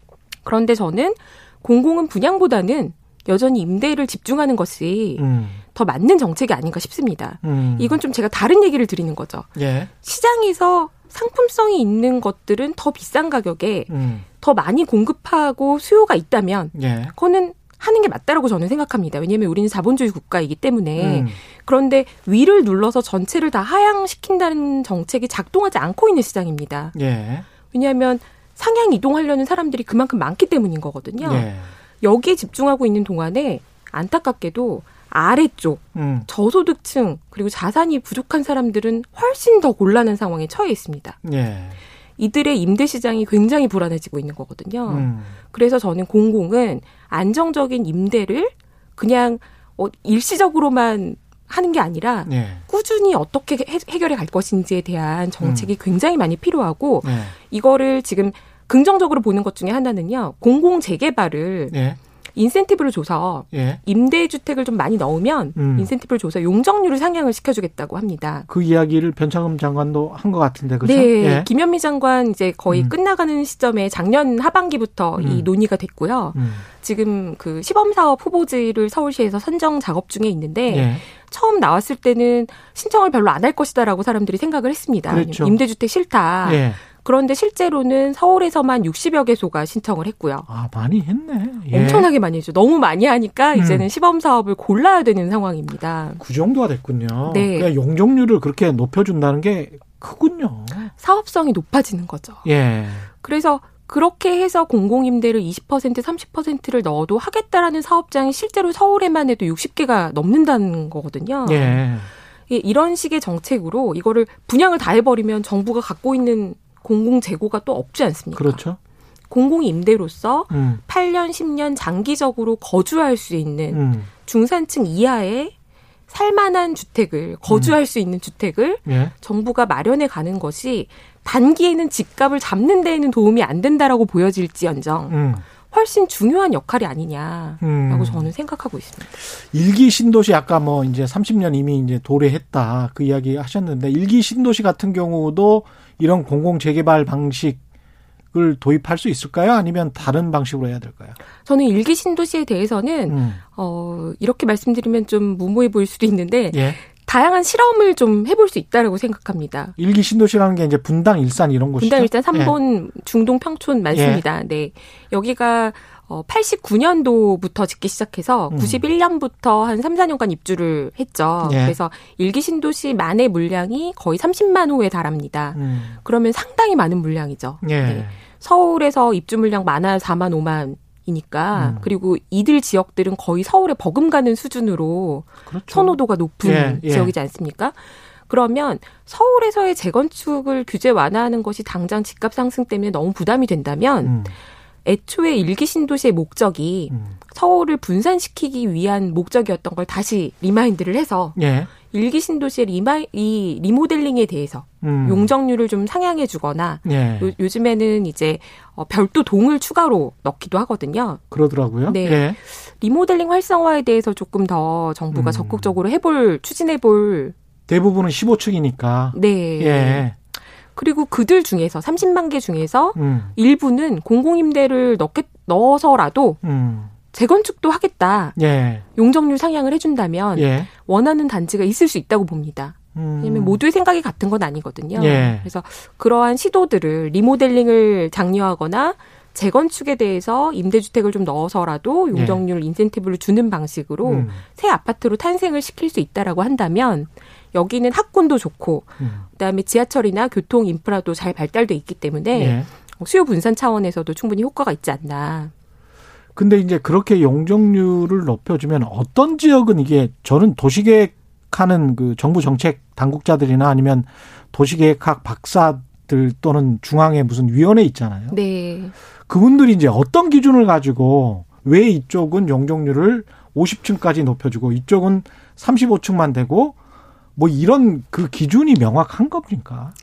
그런데 저는 공공은 분양보다는 여전히 임대를 집중하는 것이 음. 더 맞는 정책이 아닌가 싶습니다. 음. 이건 좀 제가 다른 얘기를 드리는 거죠. 예. 시장에서 상품성이 있는 것들은 더 비싼 가격에 음. 더 많이 공급하고 수요가 있다면 예. 그거는 하는 게 맞다라고 저는 생각합니다. 왜냐하면 우리는 자본주의 국가이기 때문에 음. 그런데 위를 눌러서 전체를 다 하향시킨다는 정책이 작동하지 않고 있는 시장입니다. 예. 왜냐하면 상향 이동하려는 사람들이 그만큼 많기 때문인 거거든요. 예. 여기에 집중하고 있는 동안에 안타깝게도 아래쪽 음. 저소득층 그리고 자산이 부족한 사람들은 훨씬 더 곤란한 상황에 처해 있습니다. 예. 이들의 임대 시장이 굉장히 불안해지고 있는 거거든요. 음. 그래서 저는 공공은 안정적인 임대를 그냥 어, 일시적으로만 하는 게 아니라 네. 꾸준히 어떻게 해, 결해갈 것인지에 대한 정책이 음. 굉장히 많이 필요하고 네. 이거를 지금 긍정적으로 보는 것 중에 하나는요 공공 재개발을 네. 인센티브를 줘서 예. 임대주택을 좀 많이 넣으면 음. 인센티브를 줘서 용적률을 상향을 시켜주겠다고 합니다. 그 이야기를 변창흠 장관도 한 것 같은데 그렇죠? 네, 예. 김현미 장관 이제 거의 음. 끝나가는 시점에 작년 하반기부터 음. 이 논의가 됐고요. 음. 지금 그 시범사업 후보지를 서울시에서 선정 작업 중에 있는데 예. 처음 나왔을 때는 신청을 별로 안 할 것이다라고 사람들이 생각을 했습니다. 그렇죠. 임대주택 싫다. 예. 그런데 실제로는 서울에서만 60여 개소가 신청을 했고요. 아, 많이 했네. 예. 엄청나게 많이 했죠. 너무 많이 하니까 음. 이제는 시범 사업을 골라야 되는 상황입니다. 그 정도가 됐군요. 네. 그러니까 용적률을 그렇게 높여준다는 게 크군요. 사업성이 높아지는 거죠. 예. 그래서 그렇게 해서 공공임대를 20% 30%를 넣어도 하겠다라는 사업장이 실제로 서울에만 해도 60개가 넘는다는 거거든요. 예. 이런 식의 정책으로 이거를 분양을 다 해버리면 정부가 갖고 있는 공공 재고가 또 없지 않습니까? 그렇죠. 공공 임대로서 음. 8년, 10년 장기적으로 거주할 수 있는 음. 중산층 이하의 살만한 주택을 거주할 음. 수 있는 주택을 예. 정부가 마련해 가는 것이 단기에는 집값을 잡는 데에는 도움이 안 된다라고 보여질지언정 음. 훨씬 중요한 역할이 아니냐라고 음. 저는 생각하고 있습니다. 일기 신도시 아까 뭐 이제 30년 이미 이제 도래했다 그 이야기 하셨는데 일기 신도시 같은 경우도 이런 공공 재개발 방식 을 도입할 수 있을까요? 아니면 다른 방식으로 해야 될까요? 저는 일기 신도시에 대해서는 음. 어 이렇게 말씀드리면 좀 무모해 보일 수도 있는데 예. 다양한 실험을 좀 해볼 수 있다라고 생각합니다. 일기 신도시라는 게 이제 분당, 일산 이런 곳이죠. 분당, 일산, 삼본, 예. 중동, 평촌 많습니다. 예. 네, 여기가 어 89년도부터 짓기 시작해서 음. 91년부터 한 3, 4년간 입주를 했죠. 예. 그래서 일기 신도시 만의 물량이 거의 30만 호에 달합니다. 음. 그러면 상당히 많은 물량이죠. 예. 네. 서울에서 입주 물량 많아야 4만 5만 이니까 음. 그리고 이들 지역들은 거의 서울에 버금가는 수준으로 그렇죠. 선호도가 높은 예, 예. 지역이지 않습니까? 그러면 서울에서의 재건축을 규제 완화하는 것이 당장 집값 상승 때문에 너무 부담이 된다면 음. 애초에 일기 신도시의 목적이 음. 서울을 분산시키기 위한 목적이었던 걸 다시 remind를 해서 예. 일기 신도시의 리마 이 리모델링에 대해서 음. 용적률을 좀 상향해 주거나 예. 요, 즘에는 이제 어, 별도 동을 추가로 넣기도 하거든요. 그러더라고요. 네. 예. 리모델링 활성화에 대해서 조금 더 정부가 음. 적극적으로 해볼 추진해 볼 대부분은 15층이니까. 네. 예. 그리고 그들 중에서 30만 개 중에서 음. 일부는 공공임대를 넣겠, 넣어서라도 음. 재건축도 하겠다. 예. 용적률 상향을 해준다면 예. 원하는 단지가 있을 수 있다고 봅니다. 음. 왜냐면 모두의 생각이 같은 건 아니거든요. 예. 그래서 그러한 시도들을 리모델링을 장려하거나 재건축에 대해서 임대주택을 좀 넣어서라도 용적률 예. 인센티브를 주는 방식으로 음. 새 아파트로 탄생을 시킬 수 있다라고 한다면 여기는 학군도 좋고 음. 그다음에 지하철이나 교통 인프라도 잘 발달돼 있기 때문에 예. 수요 분산 차원에서도 충분히 효과가 있지 않나. 근데 이제 그렇게 용적률을 높여주면 어떤 지역은 이게 저는 도시계획하는 그 정부 정책 당국자들이나 아니면 도시계획학 박사들 또는 중앙에 무슨 위원회 있잖아요. 네. 그분들이 이제 어떤 기준을 가지고 왜 이쪽은 용적률을 50층까지 높여주고 이쪽은 35층만 되고 뭐 이런 그 기준이 명확한 겁니까?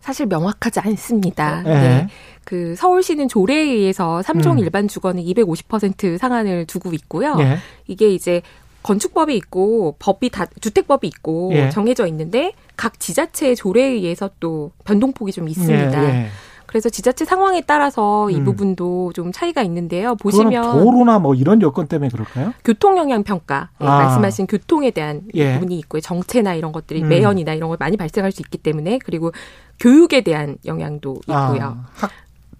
사실 명확하지 않습니다. 네. 네. 그 서울시는 조례에 의해서 3종 음. 일반 주거는 250% 상한을 두고 있고요. 네. 이게 이제 건축법이 있고 법이 다 주택법이 있고 예. 정해져 있는데 각 지자체의 조례에 의해서 또 변동폭이 좀 있습니다. 예, 예. 그래서 지자체 상황에 따라서 이 음. 부분도 좀 차이가 있는데요. 보시면 도로나 뭐 이런 여건 때문에 그럴까요? 교통 영향 평가 아. 말씀하신 교통에 대한 예. 부분이 있고요. 정체나 이런 것들이 음. 매연이나 이런 걸 많이 발생할 수 있기 때문에 그리고 교육에 대한 영향도 아, 있고요. 아,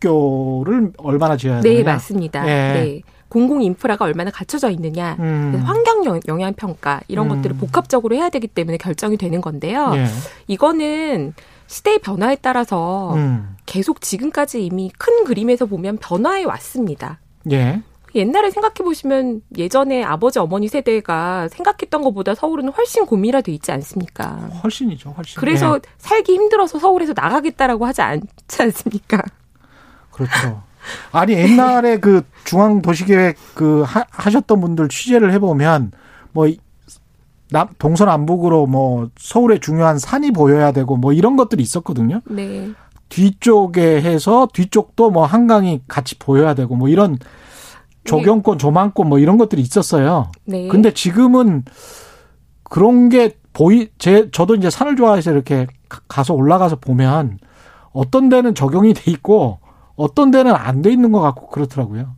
학교를 얼마나 지어야 되냐? 네, 맞습니다. 예. 네. 공공 인프라가 얼마나 갖춰져 있느냐, 음. 환경 영향 평가 이런 음. 것들을 복합적으로 해야 되기 때문에 결정이 되는 건데요. 예. 이거는 시대의 변화에 따라서 음. 계속 지금까지 이미 큰 그림에서 보면 변화해 왔습니다. 예. 옛날에 생각해 보시면 예전에 아버지 어머니 세대가 생각했던 것보다 서울은 훨씬 고밀화돼 있지 않습니까? 훨씬이죠, 훨씬. 그래서 예. 살기 힘들어서 서울에서 나가겠다라고 하지 않지 않습니까? 그렇죠. 아니 옛날에 그 중앙 도시계획 그 하, 하셨던 분들 취재를 해보면 뭐 남, 동서남북으로 뭐 서울의 중요한 산이 보여야 되고 뭐 이런 것들이 있었거든요. 네. 뒤쪽에 해서 뒤쪽도 뭐 한강이 같이 보여야 되고 뭐 이런 조경권, 조망권 뭐 이런 것들이 있었어요. 네. 근데 지금은 그런 게 보이 제 저도 이제 산을 좋아해서 이렇게 가서 올라가서 보면 어떤 데는 적용이 돼 있고 어떤 데는 안 돼 있는 것 같고 그렇더라고요.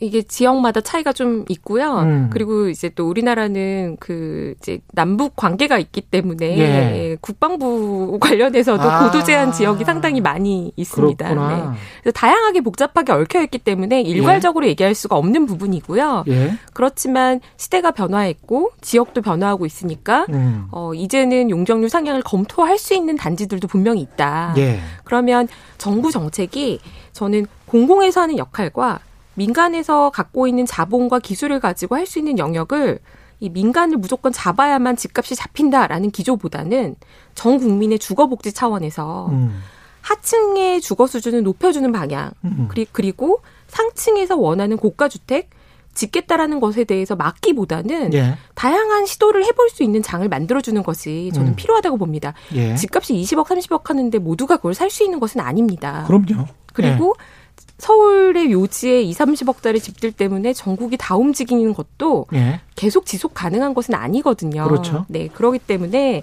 이게 지역마다 차이가 좀 있고요. 음. 그리고 이제 또 우리나라는 그 이제 남북 관계가 있기 때문에 예. 국방부 *laughs* 관련해서도 아. 고도 제한 지역이 상당히 많이 있습니다. 네. 그래서 다양하게 복잡하게 얽혀 있기 때문에 일괄적으로 예. 얘기할 수가 없는 부분이고요. 예. 그렇지만 시대가 변화했고 지역도 변화하고 있으니까 음. 어 이제는 용적률 상향을 검토할 수 있는 단지들도 분명히 있다. 예. 그러면 정부 정책이 저는 공공에서 하는 역할과 민간에서 갖고 있는 자본과 기술을 가지고 할 수 있는 영역을 이 민간을 무조건 잡아야만 집값이 잡힌다라는 기조보다는 전 국민의 주거 복지 차원에서 음. 하층의 주거 수준을 높여주는 방향 음. 그리고 상층에서 원하는 고가 주택 짓겠다라는 것에 대해서 막기보다는 예. 다양한 시도를 해볼 수 있는 장을 만들어주는 것이 저는 음. 필요하다고 봅니다. 예. 집값이 20억, 30억 하는데 모두가 그걸 살 수 있는 것은 아닙니다. 그럼요. 그리고 예. 서울의 요지에 2, 30억짜리 집들 때문에 전국이 다 움직이는 것도 예. 계속 지속 가능한 것은 아니거든요. 그렇죠. 네, 그러기 때문에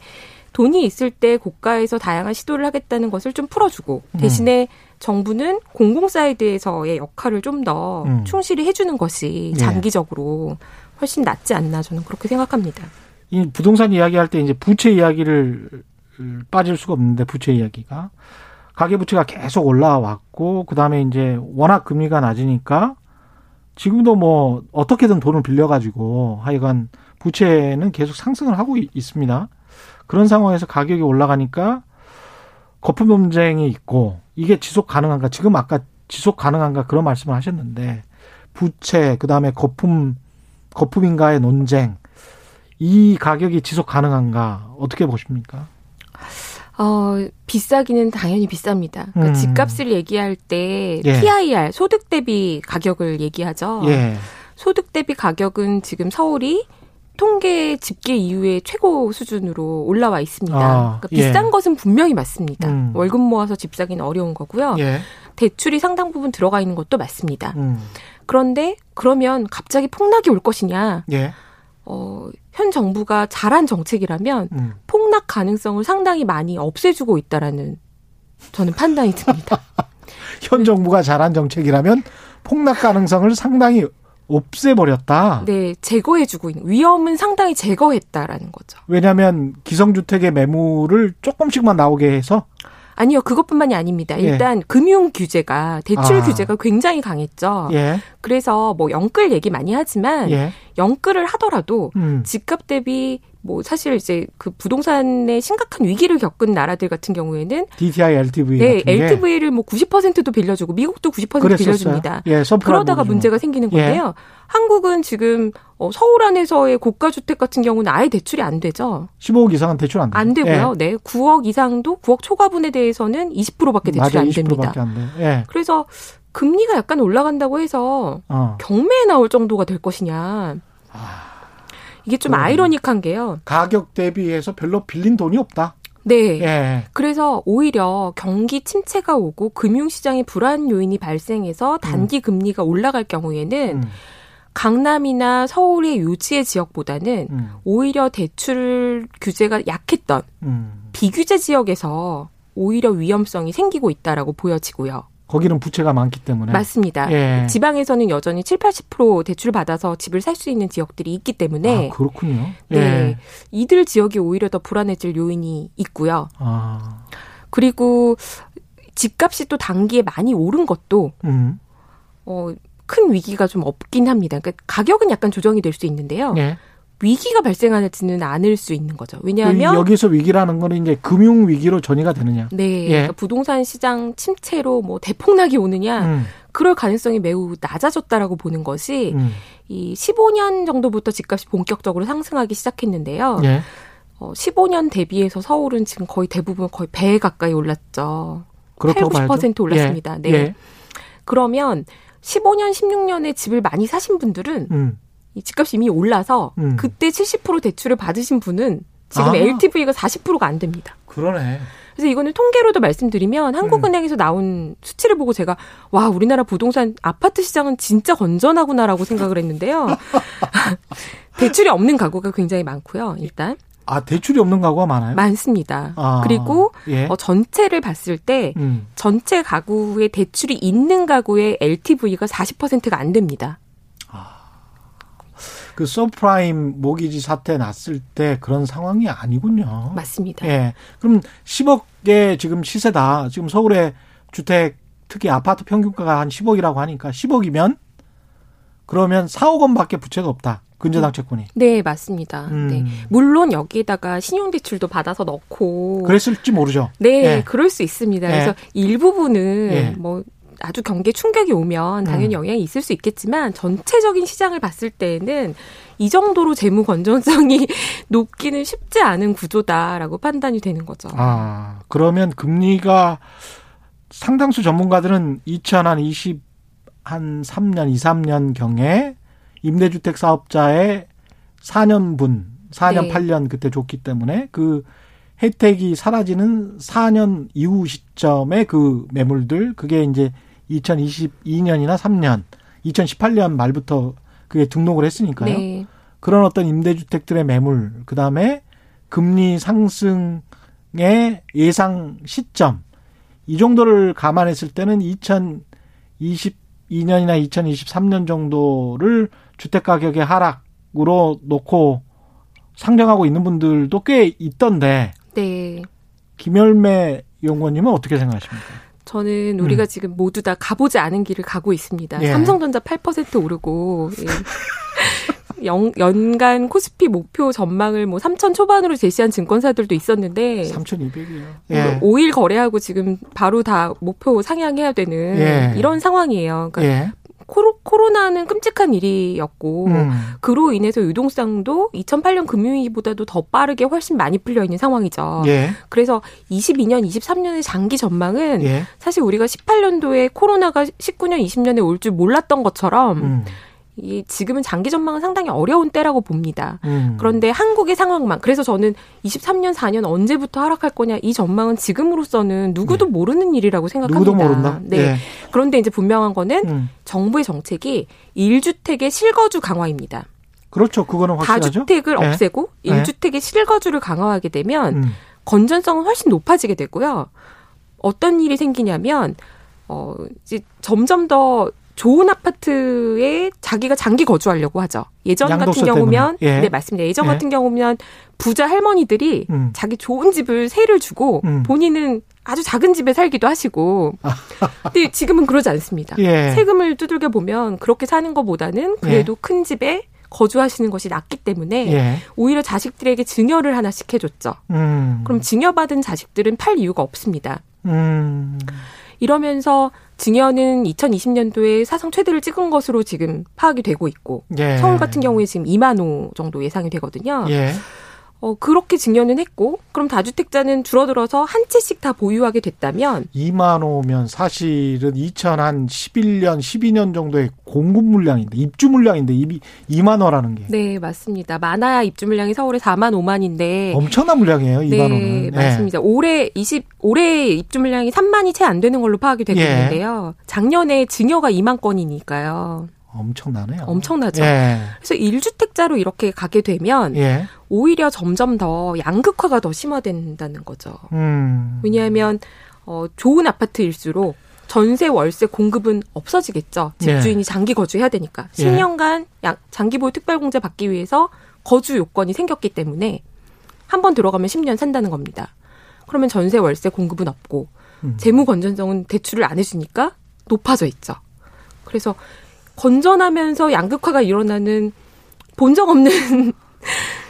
돈이 있을 때 고가에서 다양한 시도를 하겠다는 것을 좀 풀어주고 음. 대신에 정부는 공공 사이드에서의 역할을 좀더 음. 충실히 해주는 것이 예. 장기적으로 훨씬 낫지 않나 저는 그렇게 생각합니다. 이 부동산 이야기할 때 이제 부채 이야기를 빠질 수가 없는데 부채 이야기가 가계부채가 계속 올라왔고 그다음에 이제 워낙 금리가 낮으니까 지금도 뭐 어떻게든 돈을 빌려가지고 하여간 부채는 계속 상승을 하고 있습니다. 그런 상황에서 가격이 올라가니까 거품 논쟁이 있고 이게 지속 가능한가? 지금 아까 지속 가능한가 그런 말씀을 하셨는데 부채 그다음에 거품 거품인가의 논쟁 이 가격이 지속 가능한가 어떻게 보십니까? 어, 비싸기는 당연히 비쌉니다. 그러니까 음. 집값을 얘기할 때 예. PIR 소득 대비 가격을 얘기하죠. 예. 소득 대비 가격은 지금 서울이 통계 집계 이후에 최고 수준으로 올라와 있습니다. 아, 그러니까 비싼 예. 것은 분명히 맞습니다. 음. 월급 모아서 집 사기는 어려운 거고요. 예. 대출이 상당 부분 들어가 있는 것도 맞습니다. 음. 그런데 그러면 갑자기 폭락이 올 것이냐? 예. 어, 현 정부가 잘한 정책이라면 음. 폭락 가능성을 상당히 많이 없애주고 있다라는 저는 판단이 듭니다. *laughs* 현 정부가 잘한 정책이라면 폭락 가능성을 상당히 없애버렸다. 네, 제거해주고 있는 위험은 상당히 제거했다라는 거죠. 왜냐하면 기성주택의 매물을 조금씩만 나오게 해서 아니요, 그것뿐만이 아닙니다. 예. 일단 예. 금융 규제가 대출 아. 규제가 굉장히 강했죠. 예. 그래서 뭐 영끌 얘기 많이 하지만 예. 영끌을 하더라도 음. 집값 대비 뭐 사실 이제 그 부동산의 심각한 위기를 겪은 나라들 같은 경우에는 DTI, LTV 네, LTV를 뭐 90%도 빌려주고 미국도 90% 그랬었어요. 빌려줍니다. 예, 그러다가 문제가 생기는 예. 건데요. 예. 한국은 지금 어, 서울 안에서의 고가 주택 같은 경우는 아예 대출이 안 되죠. 15억 이상은 대출 안. 안 되고요. 예. 네, 9억 이상도 9억 초과분에 대해서는 20%밖에 대출이 맞아, 안 됩니다. 안 예. 그래서 금리가 약간 올라간다고 해서 어. 경매에 나올 정도가 될 것이냐. 아. 이게 좀 아이러니한 게요. 가격 대비해서 별로 빌린 돈이 없다. 네. 예. 그래서 오히려 경기 침체가 오고 금융시장의 불안 요인이 발생해서 단기 음. 금리가 올라갈 경우에는 음. 강남이나 서울의 요지의 지역보다는 음. 오히려 대출 규제가 약했던 음. 비규제 지역에서 오히려 위험성이 생기고 있다라고 보여지고요. 거기는 부채가 많기 때문에. 맞습니다. 예. 지방에서는 여전히 7, 80% 대출 받아서 집을 살 수 있는 지역들이 있기 때문에. 아, 그렇군요. 예. 네. 이들 지역이 오히려 더 불안해질 요인이 있고요. 아. 그리고 집값이 또 단기에 많이 오른 것도 음. 어, 큰 위기가 좀 없긴 합니다. 그러니까 가격은 약간 조정이 될 수 있는데요. 예. 위기가 발생하지는 않을 수 있는 거죠. 왜냐하면 여기서 위기라는 거는 이제 금융 위기로 전이가 되느냐. 네, 예. 그러니까 부동산 시장 침체로 뭐 대폭락이 오느냐. 음. 그럴 가능성이 매우 낮아졌다라고 보는 것이 음. 이 15년 정도부터 집값이 본격적으로 상승하기 시작했는데요. 예. 어, 15년 대비해서 서울은 지금 거의 대부분 거의 배 가까이 올랐죠. 그렇다고 8, 90% 올랐습니다. 예. 네. 예. 그러면 15년, 16년에 집을 많이 사신 분들은 음. 이 집값이 이미 올라서 음. 그때 70% 대출을 받으신 분은 지금 아. LTV가 40%가 안 됩니다. 그러네. 그래서 이거는 통계로도 말씀드리면 한국은행에서 음. 나온 수치를 보고 제가 와 우리나라 부동산 아파트 시장은 진짜 건전하구나라고 생각을 했는데요. *laughs* *laughs* 대출이 없는 가구가 굉장히 많고요. 일단 아 대출이 없는 가구가 많아요? 많습니다. 아, 그리고 예. 어, 전체를 봤을 때 음. 전체 가구에 대출이 있는 가구의 LTV가 40%가 안 됩니다. 그 서브프라임 모기지 사태 났을 때 그런 상황이 아니군요. 맞습니다. 예. 그럼 10억의 지금 시세다. 지금 서울의 주택 특히 아파트 평균가가 한 10억이라고 하니까 10억이면 그러면 4억 원밖에 부채가 없다. 근저당 채권이. 네, 맞습니다. 음. 네. 물론 여기에다가 신용대출도 받아서 넣고. 그랬을지 모르죠. 네, 예. 그럴 수 있습니다. 그래서 예. 일부분은 예. 뭐 아주 경계 충격이 오면 당연히 음. 영향이 있을 수 있겠지만 전체적인 시장을 봤을 때에는 이 정도로 재무 건전성이 *laughs* 높기는 쉽지 않은 구조다라고 판단이 되는 거죠. 아, 그러면 금리가 상당수 전문가들은 2020 한 3년, 2, 3년 경에 임대주택 사업자의 4년분, 4년, 네. 8년 그때 줬기 때문에 그 혜택이 사라지는 4년 이후 시점에 그 매물들, 그게 이제 2022년이나 3년, 2018년 말부터 그게 등록을 했으니까요. 네. 그런 어떤 임대주택들의 매물, 그 다음에 금리 상승의 예상 시점, 이 정도를 감안했을 때는 2022년이나 2023년 정도를 주택 가격의 하락으로 놓고 상정하고 있는 분들도 꽤 있던데. 네. 김열매 연구원님은 어떻게 생각하십니까? 저는 우리가 음. 지금 모두 다 가보지 않은 길을 가고 있습니다. 예. 삼성전자 8% 오르고 예. *laughs* 연, 연간 코스피 목표 전망을 뭐 3천 초반으로 제시한 증권사들도 있었는데 3,200이요. 예. 5일 거래하고 지금 바로 다 목표 상향해야 되는 예. 이런 상황이에요. 그러니까 예. 코로나는 끔찍한 일이었고 음. 그로 인해서 유동성도 2008년 금융위기보다도 더 빠르게 훨씬 많이 풀려 있는 상황이죠. 예. 그래서 22년, 23년의 장기 전망은 예. 사실 우리가 18년도에 코로나가 19년, 20년에 올 줄 몰랐던 것처럼 음. 이 지금은 장기 전망은 상당히 어려운 때라고 봅니다. 음. 그런데 한국의 상황만 그래서 저는 23년 4년 언제부터 하락할 거냐 이 전망은 지금으로서는 누구도 네. 모르는 일이라고 생각합니다. 누구도 모른다. 네. 네. 그런데 이제 분명한 거는 음. 정부의 정책이 1주택의 실거주 강화입니다. 그렇죠. 그거는 확실하죠. 다주택을 네. 없애고 1주택의 실거주를 강화하게 되면 음. 건전성은 훨씬 높아지게 되고요. 어떤 일이 생기냐면 어 이제 점점 더 좋은 아파트에 자기가 장기 거주하려고 하죠. 예전 같은 경우면 예. 네 맞습니다. 예전 예. 같은 경우면 부자 할머니들이 음. 자기 좋은 집을 세를 주고 음. 본인은 아주 작은 집에 살기도 하시고. *laughs* 근데 지금은 그러지 않습니다. 예. 세금을 두들겨 보면 그렇게 사는 것보다는 그래도 예. 큰 집에 거주하시는 것이 낫기 때문에 예. 오히려 자식들에게 증여를 하나씩 해줬죠. 음. 그럼 증여받은 자식들은 팔 이유가 없습니다. 음. 이러면서 증여는 2020년도에 사상 최대를 찍은 것으로 지금 파악이 되고 있고 예. 서울 같은 경우에 지금 2만 호 정도 예상이 되거든요. 예. 어, 그렇게 증여는 했고, 그럼 다주택자는 줄어들어서 한 채씩 다 보유하게 됐다면. 2만 호면 사실은 2011년, 12년 정도의 공급 물량인데, 입주 물량인데, 2 만 호라는 게. 네, 맞습니다. 많아야 입주 물량이 서울에 4만 5만인데. 엄청난 물량이에요, 2만 네, 호는. 네, 맞습니다. 올해 20, 올해 입주 물량이 3만이 채 안 되는 걸로 파악이 되고 예. 있는데요. 작년에 증여가 2만 건이니까요. 엄청나네요. 엄청나죠. 예. 그래서 1주택자로 이렇게 가게 되면 예. 오히려 점점 더 양극화가 더 심화된다는 거죠. 음. 왜냐하면 어, 좋은 아파트일수록 전세 월세 공급은 없어지겠죠. 집주인이 예. 장기 거주해야 되니까. 10년간 예. 장기 보유 특별 공제 받기 위해서 거주 요건이 생겼기 때문에 한 번 들어가면 10년 산다는 겁니다. 그러면 전세 월세 공급은 없고 음. 재무 건전성은 대출을 안 해주니까 높아져 있죠. 그래서 건전하면서 양극화가 일어나는 본 적 없는 *laughs*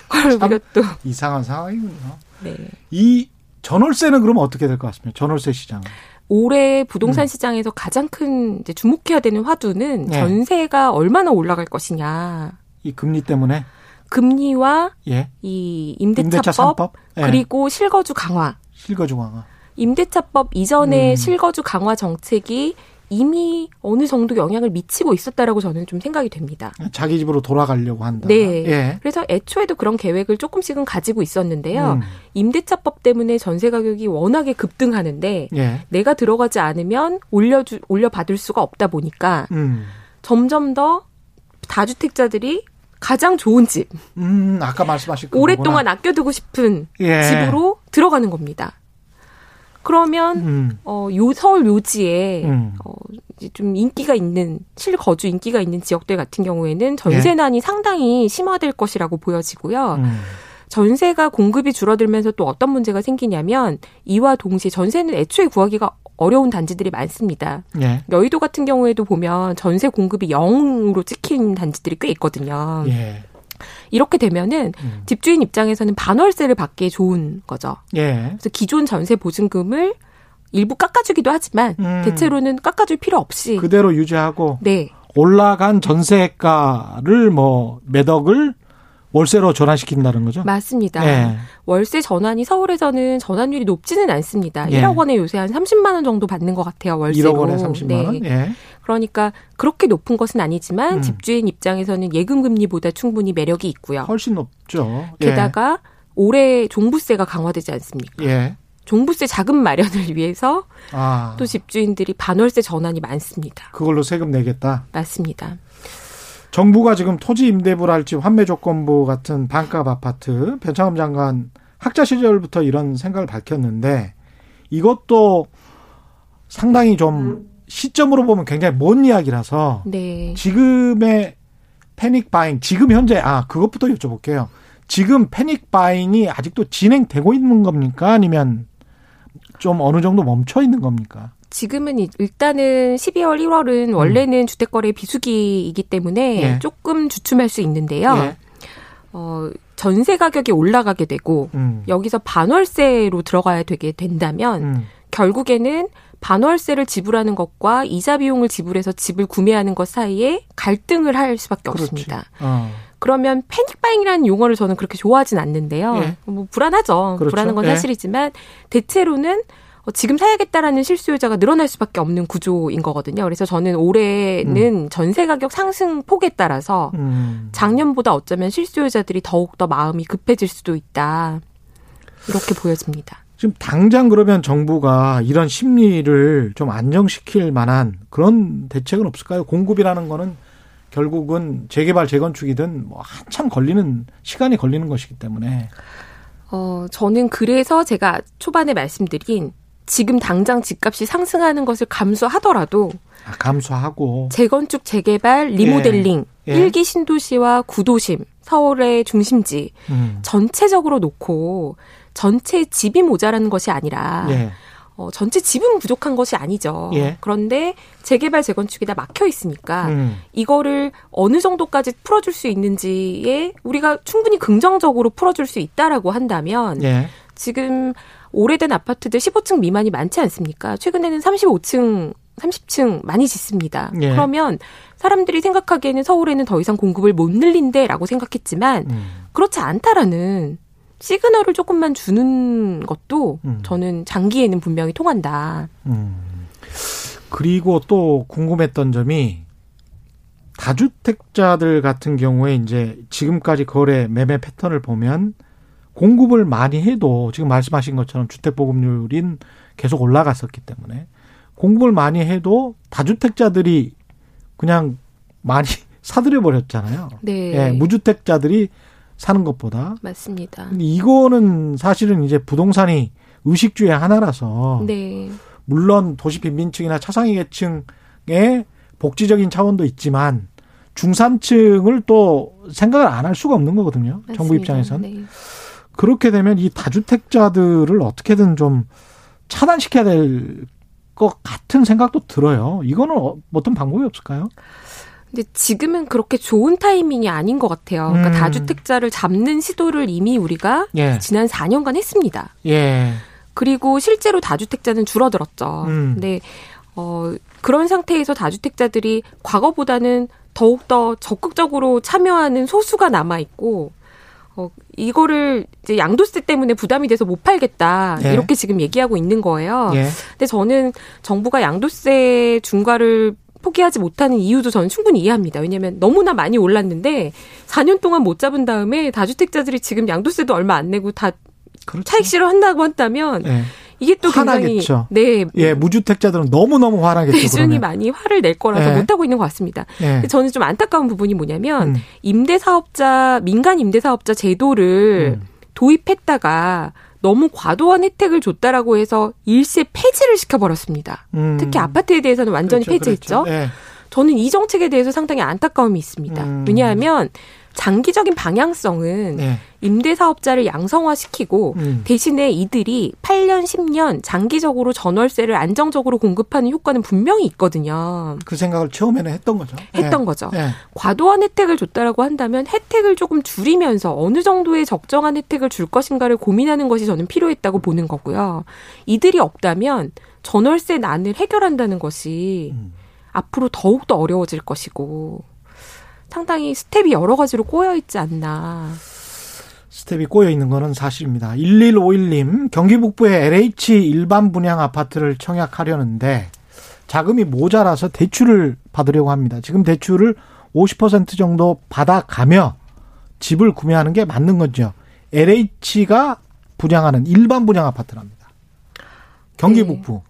걸 우리가 또 이상한 상황이군요. 네. 이 전월세는 그럼 어떻게 될 것 같습니까? 전월세 시장은. 올해 부동산 음. 시장에서 가장 큰 이제 주목해야 되는 화두는 네. 전세가 얼마나 올라갈 것이냐. 이 금리 때문에 금리와 예. 이 임대차법, 임대차 예. 그리고 실거주 강화. 실거주 강화. 임대차법 이전의 음. 실거주 강화 정책이 이미 어느 정도 영향을 미치고 있었다라고 저는 좀 생각이 됩니다. 자기 집으로 돌아가려고 한다. 네. 예. 그래서 애초에도 그런 계획을 조금씩은 가지고 있었는데요. 음. 임대차법 때문에 전세 가격이 워낙에 급등하는데 예. 내가 들어가지 않으면 올려주 올려 받을 수가 없다 보니까 음. 점점 더 다주택자들이 가장 좋은 집. 음, 아까 말씀하신 오랫동안 거구나. 아껴두고 싶은 예. 집으로 들어가는 겁니다. 그러면 음. 어, 요 서울 묘지에 음. 어, 좀 인기가 있는 실거주 인기가 있는 지역들 같은 경우에는 전세난이 예. 상당히 심화될 것이라고 보여지고요. 음. 전세가 공급이 줄어들면서 또 어떤 문제가 생기냐면 이와 동시에 전세는 애초에 구하기가 어려운 단지들이 많습니다. 예. 여의도 같은 경우에도 보면 전세 공급이 0으로 찍힌 단지들이 꽤 있거든요. 예. 이렇게 되면은 음. 집주인 입장에서는 반월세를 받기에 좋은 거죠. 예. 그래서 기존 전세 보증금을 일부 깎아주기도 하지만 음. 대체로는 깎아줄 필요 없이 그대로 유지하고 네. 올라간 전세가를 뭐 매덕을 월세로 전환시킨다는 거죠? 맞습니다. 예. 월세 전환이 서울에서는 전환율이 높지는 않습니다. 예. 1억 원에 요새 한 30만 원 정도 받는 것 같아요. 월세로. 1억 원에 30만 네. 원? 예. 그러니까 그렇게 높은 것은 아니지만 음. 집주인 입장에서는 예금 금리보다 충분히 매력이 있고요. 훨씬 높죠. 예. 게다가 올해 종부세가 강화되지 않습니까? 예. 종부세 자금 마련을 *laughs* 위해서 아. 또 집주인들이 반월세 전환이 많습니다. 그걸로 세금 내겠다. 맞습니다. 정부가 지금 토지 임대부랄지 환매 조건부 같은 반값 아파트 변창흠 장관 학자 시절부터 이런 생각을 밝혔는데 이것도 상당히 좀 시점으로 보면 굉장히 먼 이야기라서 네. 지금의 패닉 바잉 지금 현재 아 그것부터 여쭤볼게요. 지금 패닉 바잉이 아직도 진행되고 있는 겁니까? 아니면 좀 어느 정도 멈춰 있는 겁니까? 지금은 일단은 12월 1월은 원래는 음. 주택거래 비수기이기 때문에 예. 조금 주춤할 수 있는데요. 예. 어, 전세 가격이 올라가게 되고 음. 여기서 반월세로 들어가야 되게 된다면 음. 결국에는 반월세를 지불하는 것과 이자 비용을 지불해서 집을 구매하는 것 사이에 갈등을 할 수밖에 그렇지. 없습니다. 어. 그러면 패닉바잉이라는 용어를 저는 그렇게 좋아하진 않는데요. 예. 뭐 불안하죠. 그렇죠. 불안한 건 예. 사실이지만 대체로는 어, 지금 사야겠다라는 실수요자가 늘어날 수밖에 없는 구조인 거거든요. 그래서 저는 올해는 음. 전세 가격 상승 폭에 따라서 음. 작년보다 어쩌면 실수요자들이 더욱 더 마음이 급해질 수도 있다. 이렇게 보여집니다. 지금 당장 그러면 정부가 이런 심리를 좀 안정시킬 만한 그런 대책은 없을까요? 공급이라는 거는 결국은 재개발 재건축이든 뭐 한참 걸리는 시간이 걸리는 것이기 때문에 어 저는 그래서 제가 초반에 말씀드린 지금 당장 집값이 상승하는 것을 감수하더라도 아, 감수하고 재건축, 재개발, 리모델링, 예. 예. 1기 신도시와 구도심, 서울의 중심지 음. 전체적으로 놓고 전체 집이 모자라는 것이 아니라 예. 어, 전체 집은 부족한 것이 아니죠. 예. 그런데 재개발, 재건축이 다 막혀 있으니까 음. 이거를 어느 정도까지 풀어줄 수 있는지에 우리가 충분히 긍정적으로 풀어줄 수 있다라고 한다면 예. 지금 오래된 아파트들 15층 미만이 많지 않습니까? 최근에는 35층 30층 많이 짓습니다. 예. 그러면 사람들이 생각하기에는 서울에는 더 이상 공급을 못 늘린대라고 생각했지만 음. 그렇지 않다라는 시그널을 조금만 주는 것도 음. 저는 장기에는 분명히 통한다. 음. 그리고 또 궁금했던 점이 다주택자들 같은 경우에 이제 지금까지 거래 매매 패턴을 보면 공급을 많이 해도 지금 말씀하신 것처럼 주택 보급률인 계속 올라갔었기 때문에 공급을 많이 해도 다주택자들이 그냥 많이 *laughs* 사들여 버렸잖아요. 네. 예, 무주택자들이 사는 것보다 맞습니다. 이거는 사실은 이제 부동산이 의식주의 하나라서 네. 물론 도시 빈민층이나 차상위 계층의 복지적인 차원도 있지만 중산층을 또 생각을 안 할 수가 없는 거거든요. 맞습니다. 정부 입장에선. 네. 그렇게 되면 이 다주택자들을 어떻게든 좀 차단시켜야 될 것 같은 생각도 들어요. 이거는 어, 어떤 방법이 없을까요? 근데 지금은 그렇게 좋은 타이밍이 아닌 것 같아요. 그러니까 음. 다주택자를 잡는 시도를 이미 우리가 예. 지난 4년간 했습니다. 예. 그리고 실제로 다주택자는 줄어들었죠. 음. 근데 어 그런 상태에서 다주택자들이 과거보다는 더욱 더 적극적으로 참여하는 소수가 남아 있고 어, 이거를 이제 양도세 때문에 부담이 돼서 못 팔겠다. 예. 이렇게 지금 얘기하고 있는 거예요. 예. 근데 저는 정부가 양도세 중과를 포기하지 못하는 이유도 저는 충분히 이해합니다. 왜냐하면 너무나 많이 올랐는데 4년 동안 못 잡은 다음에 다주택자들이 지금 양도세도 얼마 안 내고 다 그렇죠. 차익 실현한다고 한다면 네. 이게 또 굉장히 화나겠죠. 네, 예, 무주택자들은 너무 너무 화나겠죠. *laughs* 대중이 많이 화를 낼 거라서 네. 못 하고 있는 것 같습니다. 네. 저는 좀 안타까운 부분이 뭐냐면 음. 임대 사업자 민간 임대 사업자 제도를 음. 도입했다가 너무 과도한 혜택을 줬다라고 해서 일세 폐지를 시켜버렸습니다. 음. 특히 아파트에 대해서는 완전히 그렇죠, 폐지했죠. 그렇죠. 네. 저는 이 정책에 대해서 상당히 안타까움이 있습니다. 음. 왜냐하면 장기적인 방향성은 네. 임대사업자를 양성화시키고 음. 대신에 이들이 8년, 10년 장기적으로 전월세를 안정적으로 공급하는 효과는 분명히 있거든요. 그 생각을 처음에는 했던 거죠. 했던 네. 거죠. 네. 과도한 혜택을 줬다라고 한다면 혜택을 조금 줄이면서 어느 정도의 적정한 혜택을 줄 것인가를 고민하는 것이 저는 필요했다고 보는 거고요. 이들이 없다면 전월세 난을 해결한다는 것이 음. 앞으로 더욱더 어려워질 것이고 상당히 스텝이 여러 가지로 꼬여 있지 않나. 스텝이 꼬여 있는 거는 사실입니다. 1151님, 경기 북부의 LH 일반 분양 아파트를 청약하려는데 자금이 모자라서 대출을 받으려고 합니다. 지금 대출을 50% 정도 받아가며 집을 구매하는 게 맞는 거죠. LH가 분양하는 일반 분양 아파트랍니다. 경기 네. 북부.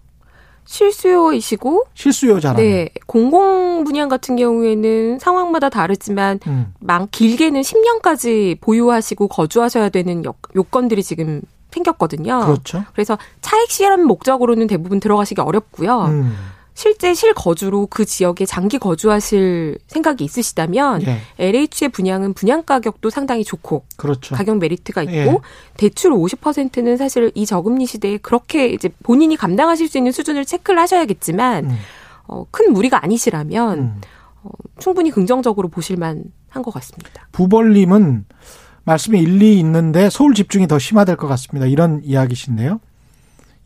실수요이시고 실수요자라. 네. 공공 분양 같은 경우에는 상황마다 다르지만 음. 많 길게는 10년까지 보유하시고 거주하셔야 되는 요, 요건들이 지금 생겼거든요. 그렇죠. 그래서 차익 실현 목적으로는 대부분 들어가시기 어렵고요. 음. 실제 실거주로 그 지역에 장기 거주하실 생각이 있으시다면 예. LH의 분양은 분양 가격도 상당히 좋고 그렇죠. 가격 메리트가 있고 예. 대출 50%는 사실 이 저금리 시대에 그렇게 이제 본인이 감당하실 수 있는 수준을 체크를 하셔야겠지만 음. 어, 큰 무리가 아니시라면 음. 어, 충분히 긍정적으로 보실만 한 것 같습니다. 부벌님은 말씀에 일리 있는데 서울 집중이 더 심화될 것 같습니다. 이런 이야기신데요.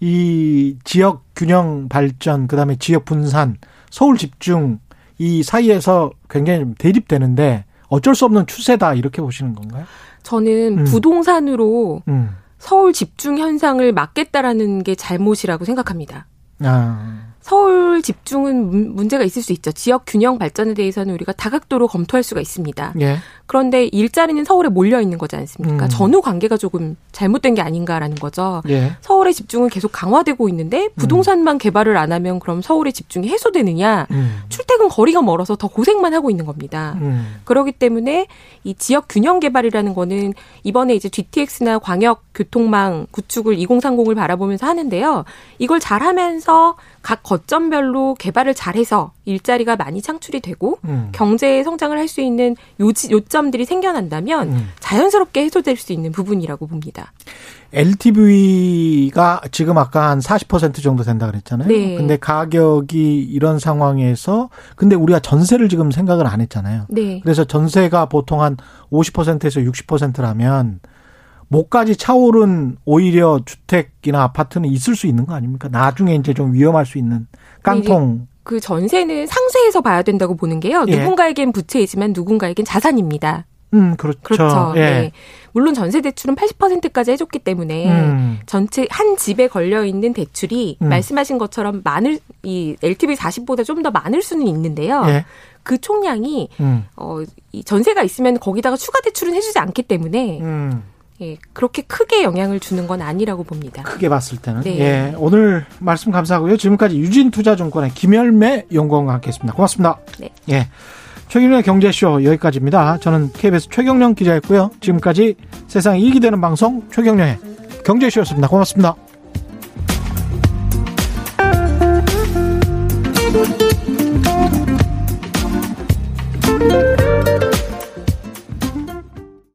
이 지역 균형 발전, 그 다음에 지역 분산, 서울 집중 이 사이에서 굉장히 대립되는데 어쩔 수 없는 추세다 이렇게 보시는 건가요? 저는 음. 부동산으로 음. 서울 집중 현상을 막겠다라는 게 잘못이라고 생각합니다. 아. 서울 집중은 문제가 있을 수 있죠. 지역 균형 발전에 대해서는 우리가 다각도로 검토할 수가 있습니다. 예. 그런데 일자리는 서울에 몰려 있는 거지 않습니까? 음. 전후 관계가 조금 잘못된 게 아닌가라는 거죠. 예. 서울의 집중은 계속 강화되고 있는데 부동산만 음. 개발을 안 하면 그럼 서울의 집중이 해소되느냐? 음. 출퇴근 거리가 멀어서 더 고생만 하고 있는 겁니다. 음. 그렇기 때문에 이 지역 균형 개발이라는 거는 이번에 이제 GTX나 광역 교통망 구축을 2030을 바라보면서 하는데요. 이걸 잘하면서 각 거점별로 개발을 잘해서 일자리가 많이 창출이 되고 음. 경제 성장을 할 수 있는 요지, 요점들이 생겨난다면 음. 자연스럽게 해소될 수 있는 부분이라고 봅니다. LTV가 지금 아까 한 40% 정도 된다 그랬잖아요. 네. 근데 가격이 이런 상황에서 근데 우리가 전세를 지금 생각을 안 했잖아요. 네. 그래서 전세가 보통 한 50%에서 60%라면 목까지 차오른 오히려 주택이나 아파트는 있을 수 있는 거 아닙니까? 나중에 이제 좀 위험할 수 있는 깡통. 그 전세는 상세해서 봐야 된다고 보는 게요. 예. 누군가에겐 부채이지만 누군가에겐 자산입니다. 음, 그렇죠. 그렇죠. 예. 네. 물론 전세 대출은 80%까지 해줬기 때문에 음. 전체 한 집에 걸려 있는 대출이 음. 말씀하신 것처럼 많을 이 LTV 40보다 좀 더 많을 수는 있는데요. 예. 그 총량이 음. 어 이 전세가 있으면 거기다가 추가 대출은 해주지 않기 때문에 음. 예, 그렇게 크게 영향을 주는 건 아니라고 봅니다. 크게 봤을 때는. 네. 예, 오늘 말씀 감사하고요. 지금까지 유진투자증권의 김열매 연구원과 함께했습니다. 고맙습니다. 네. 예, 최경련의 경제쇼 여기까지입니다. 저는 KBS 최경련 기자였고요. 지금까지 세상 이익이 되는 방송 최경련의 경제쇼였습니다. 고맙습니다.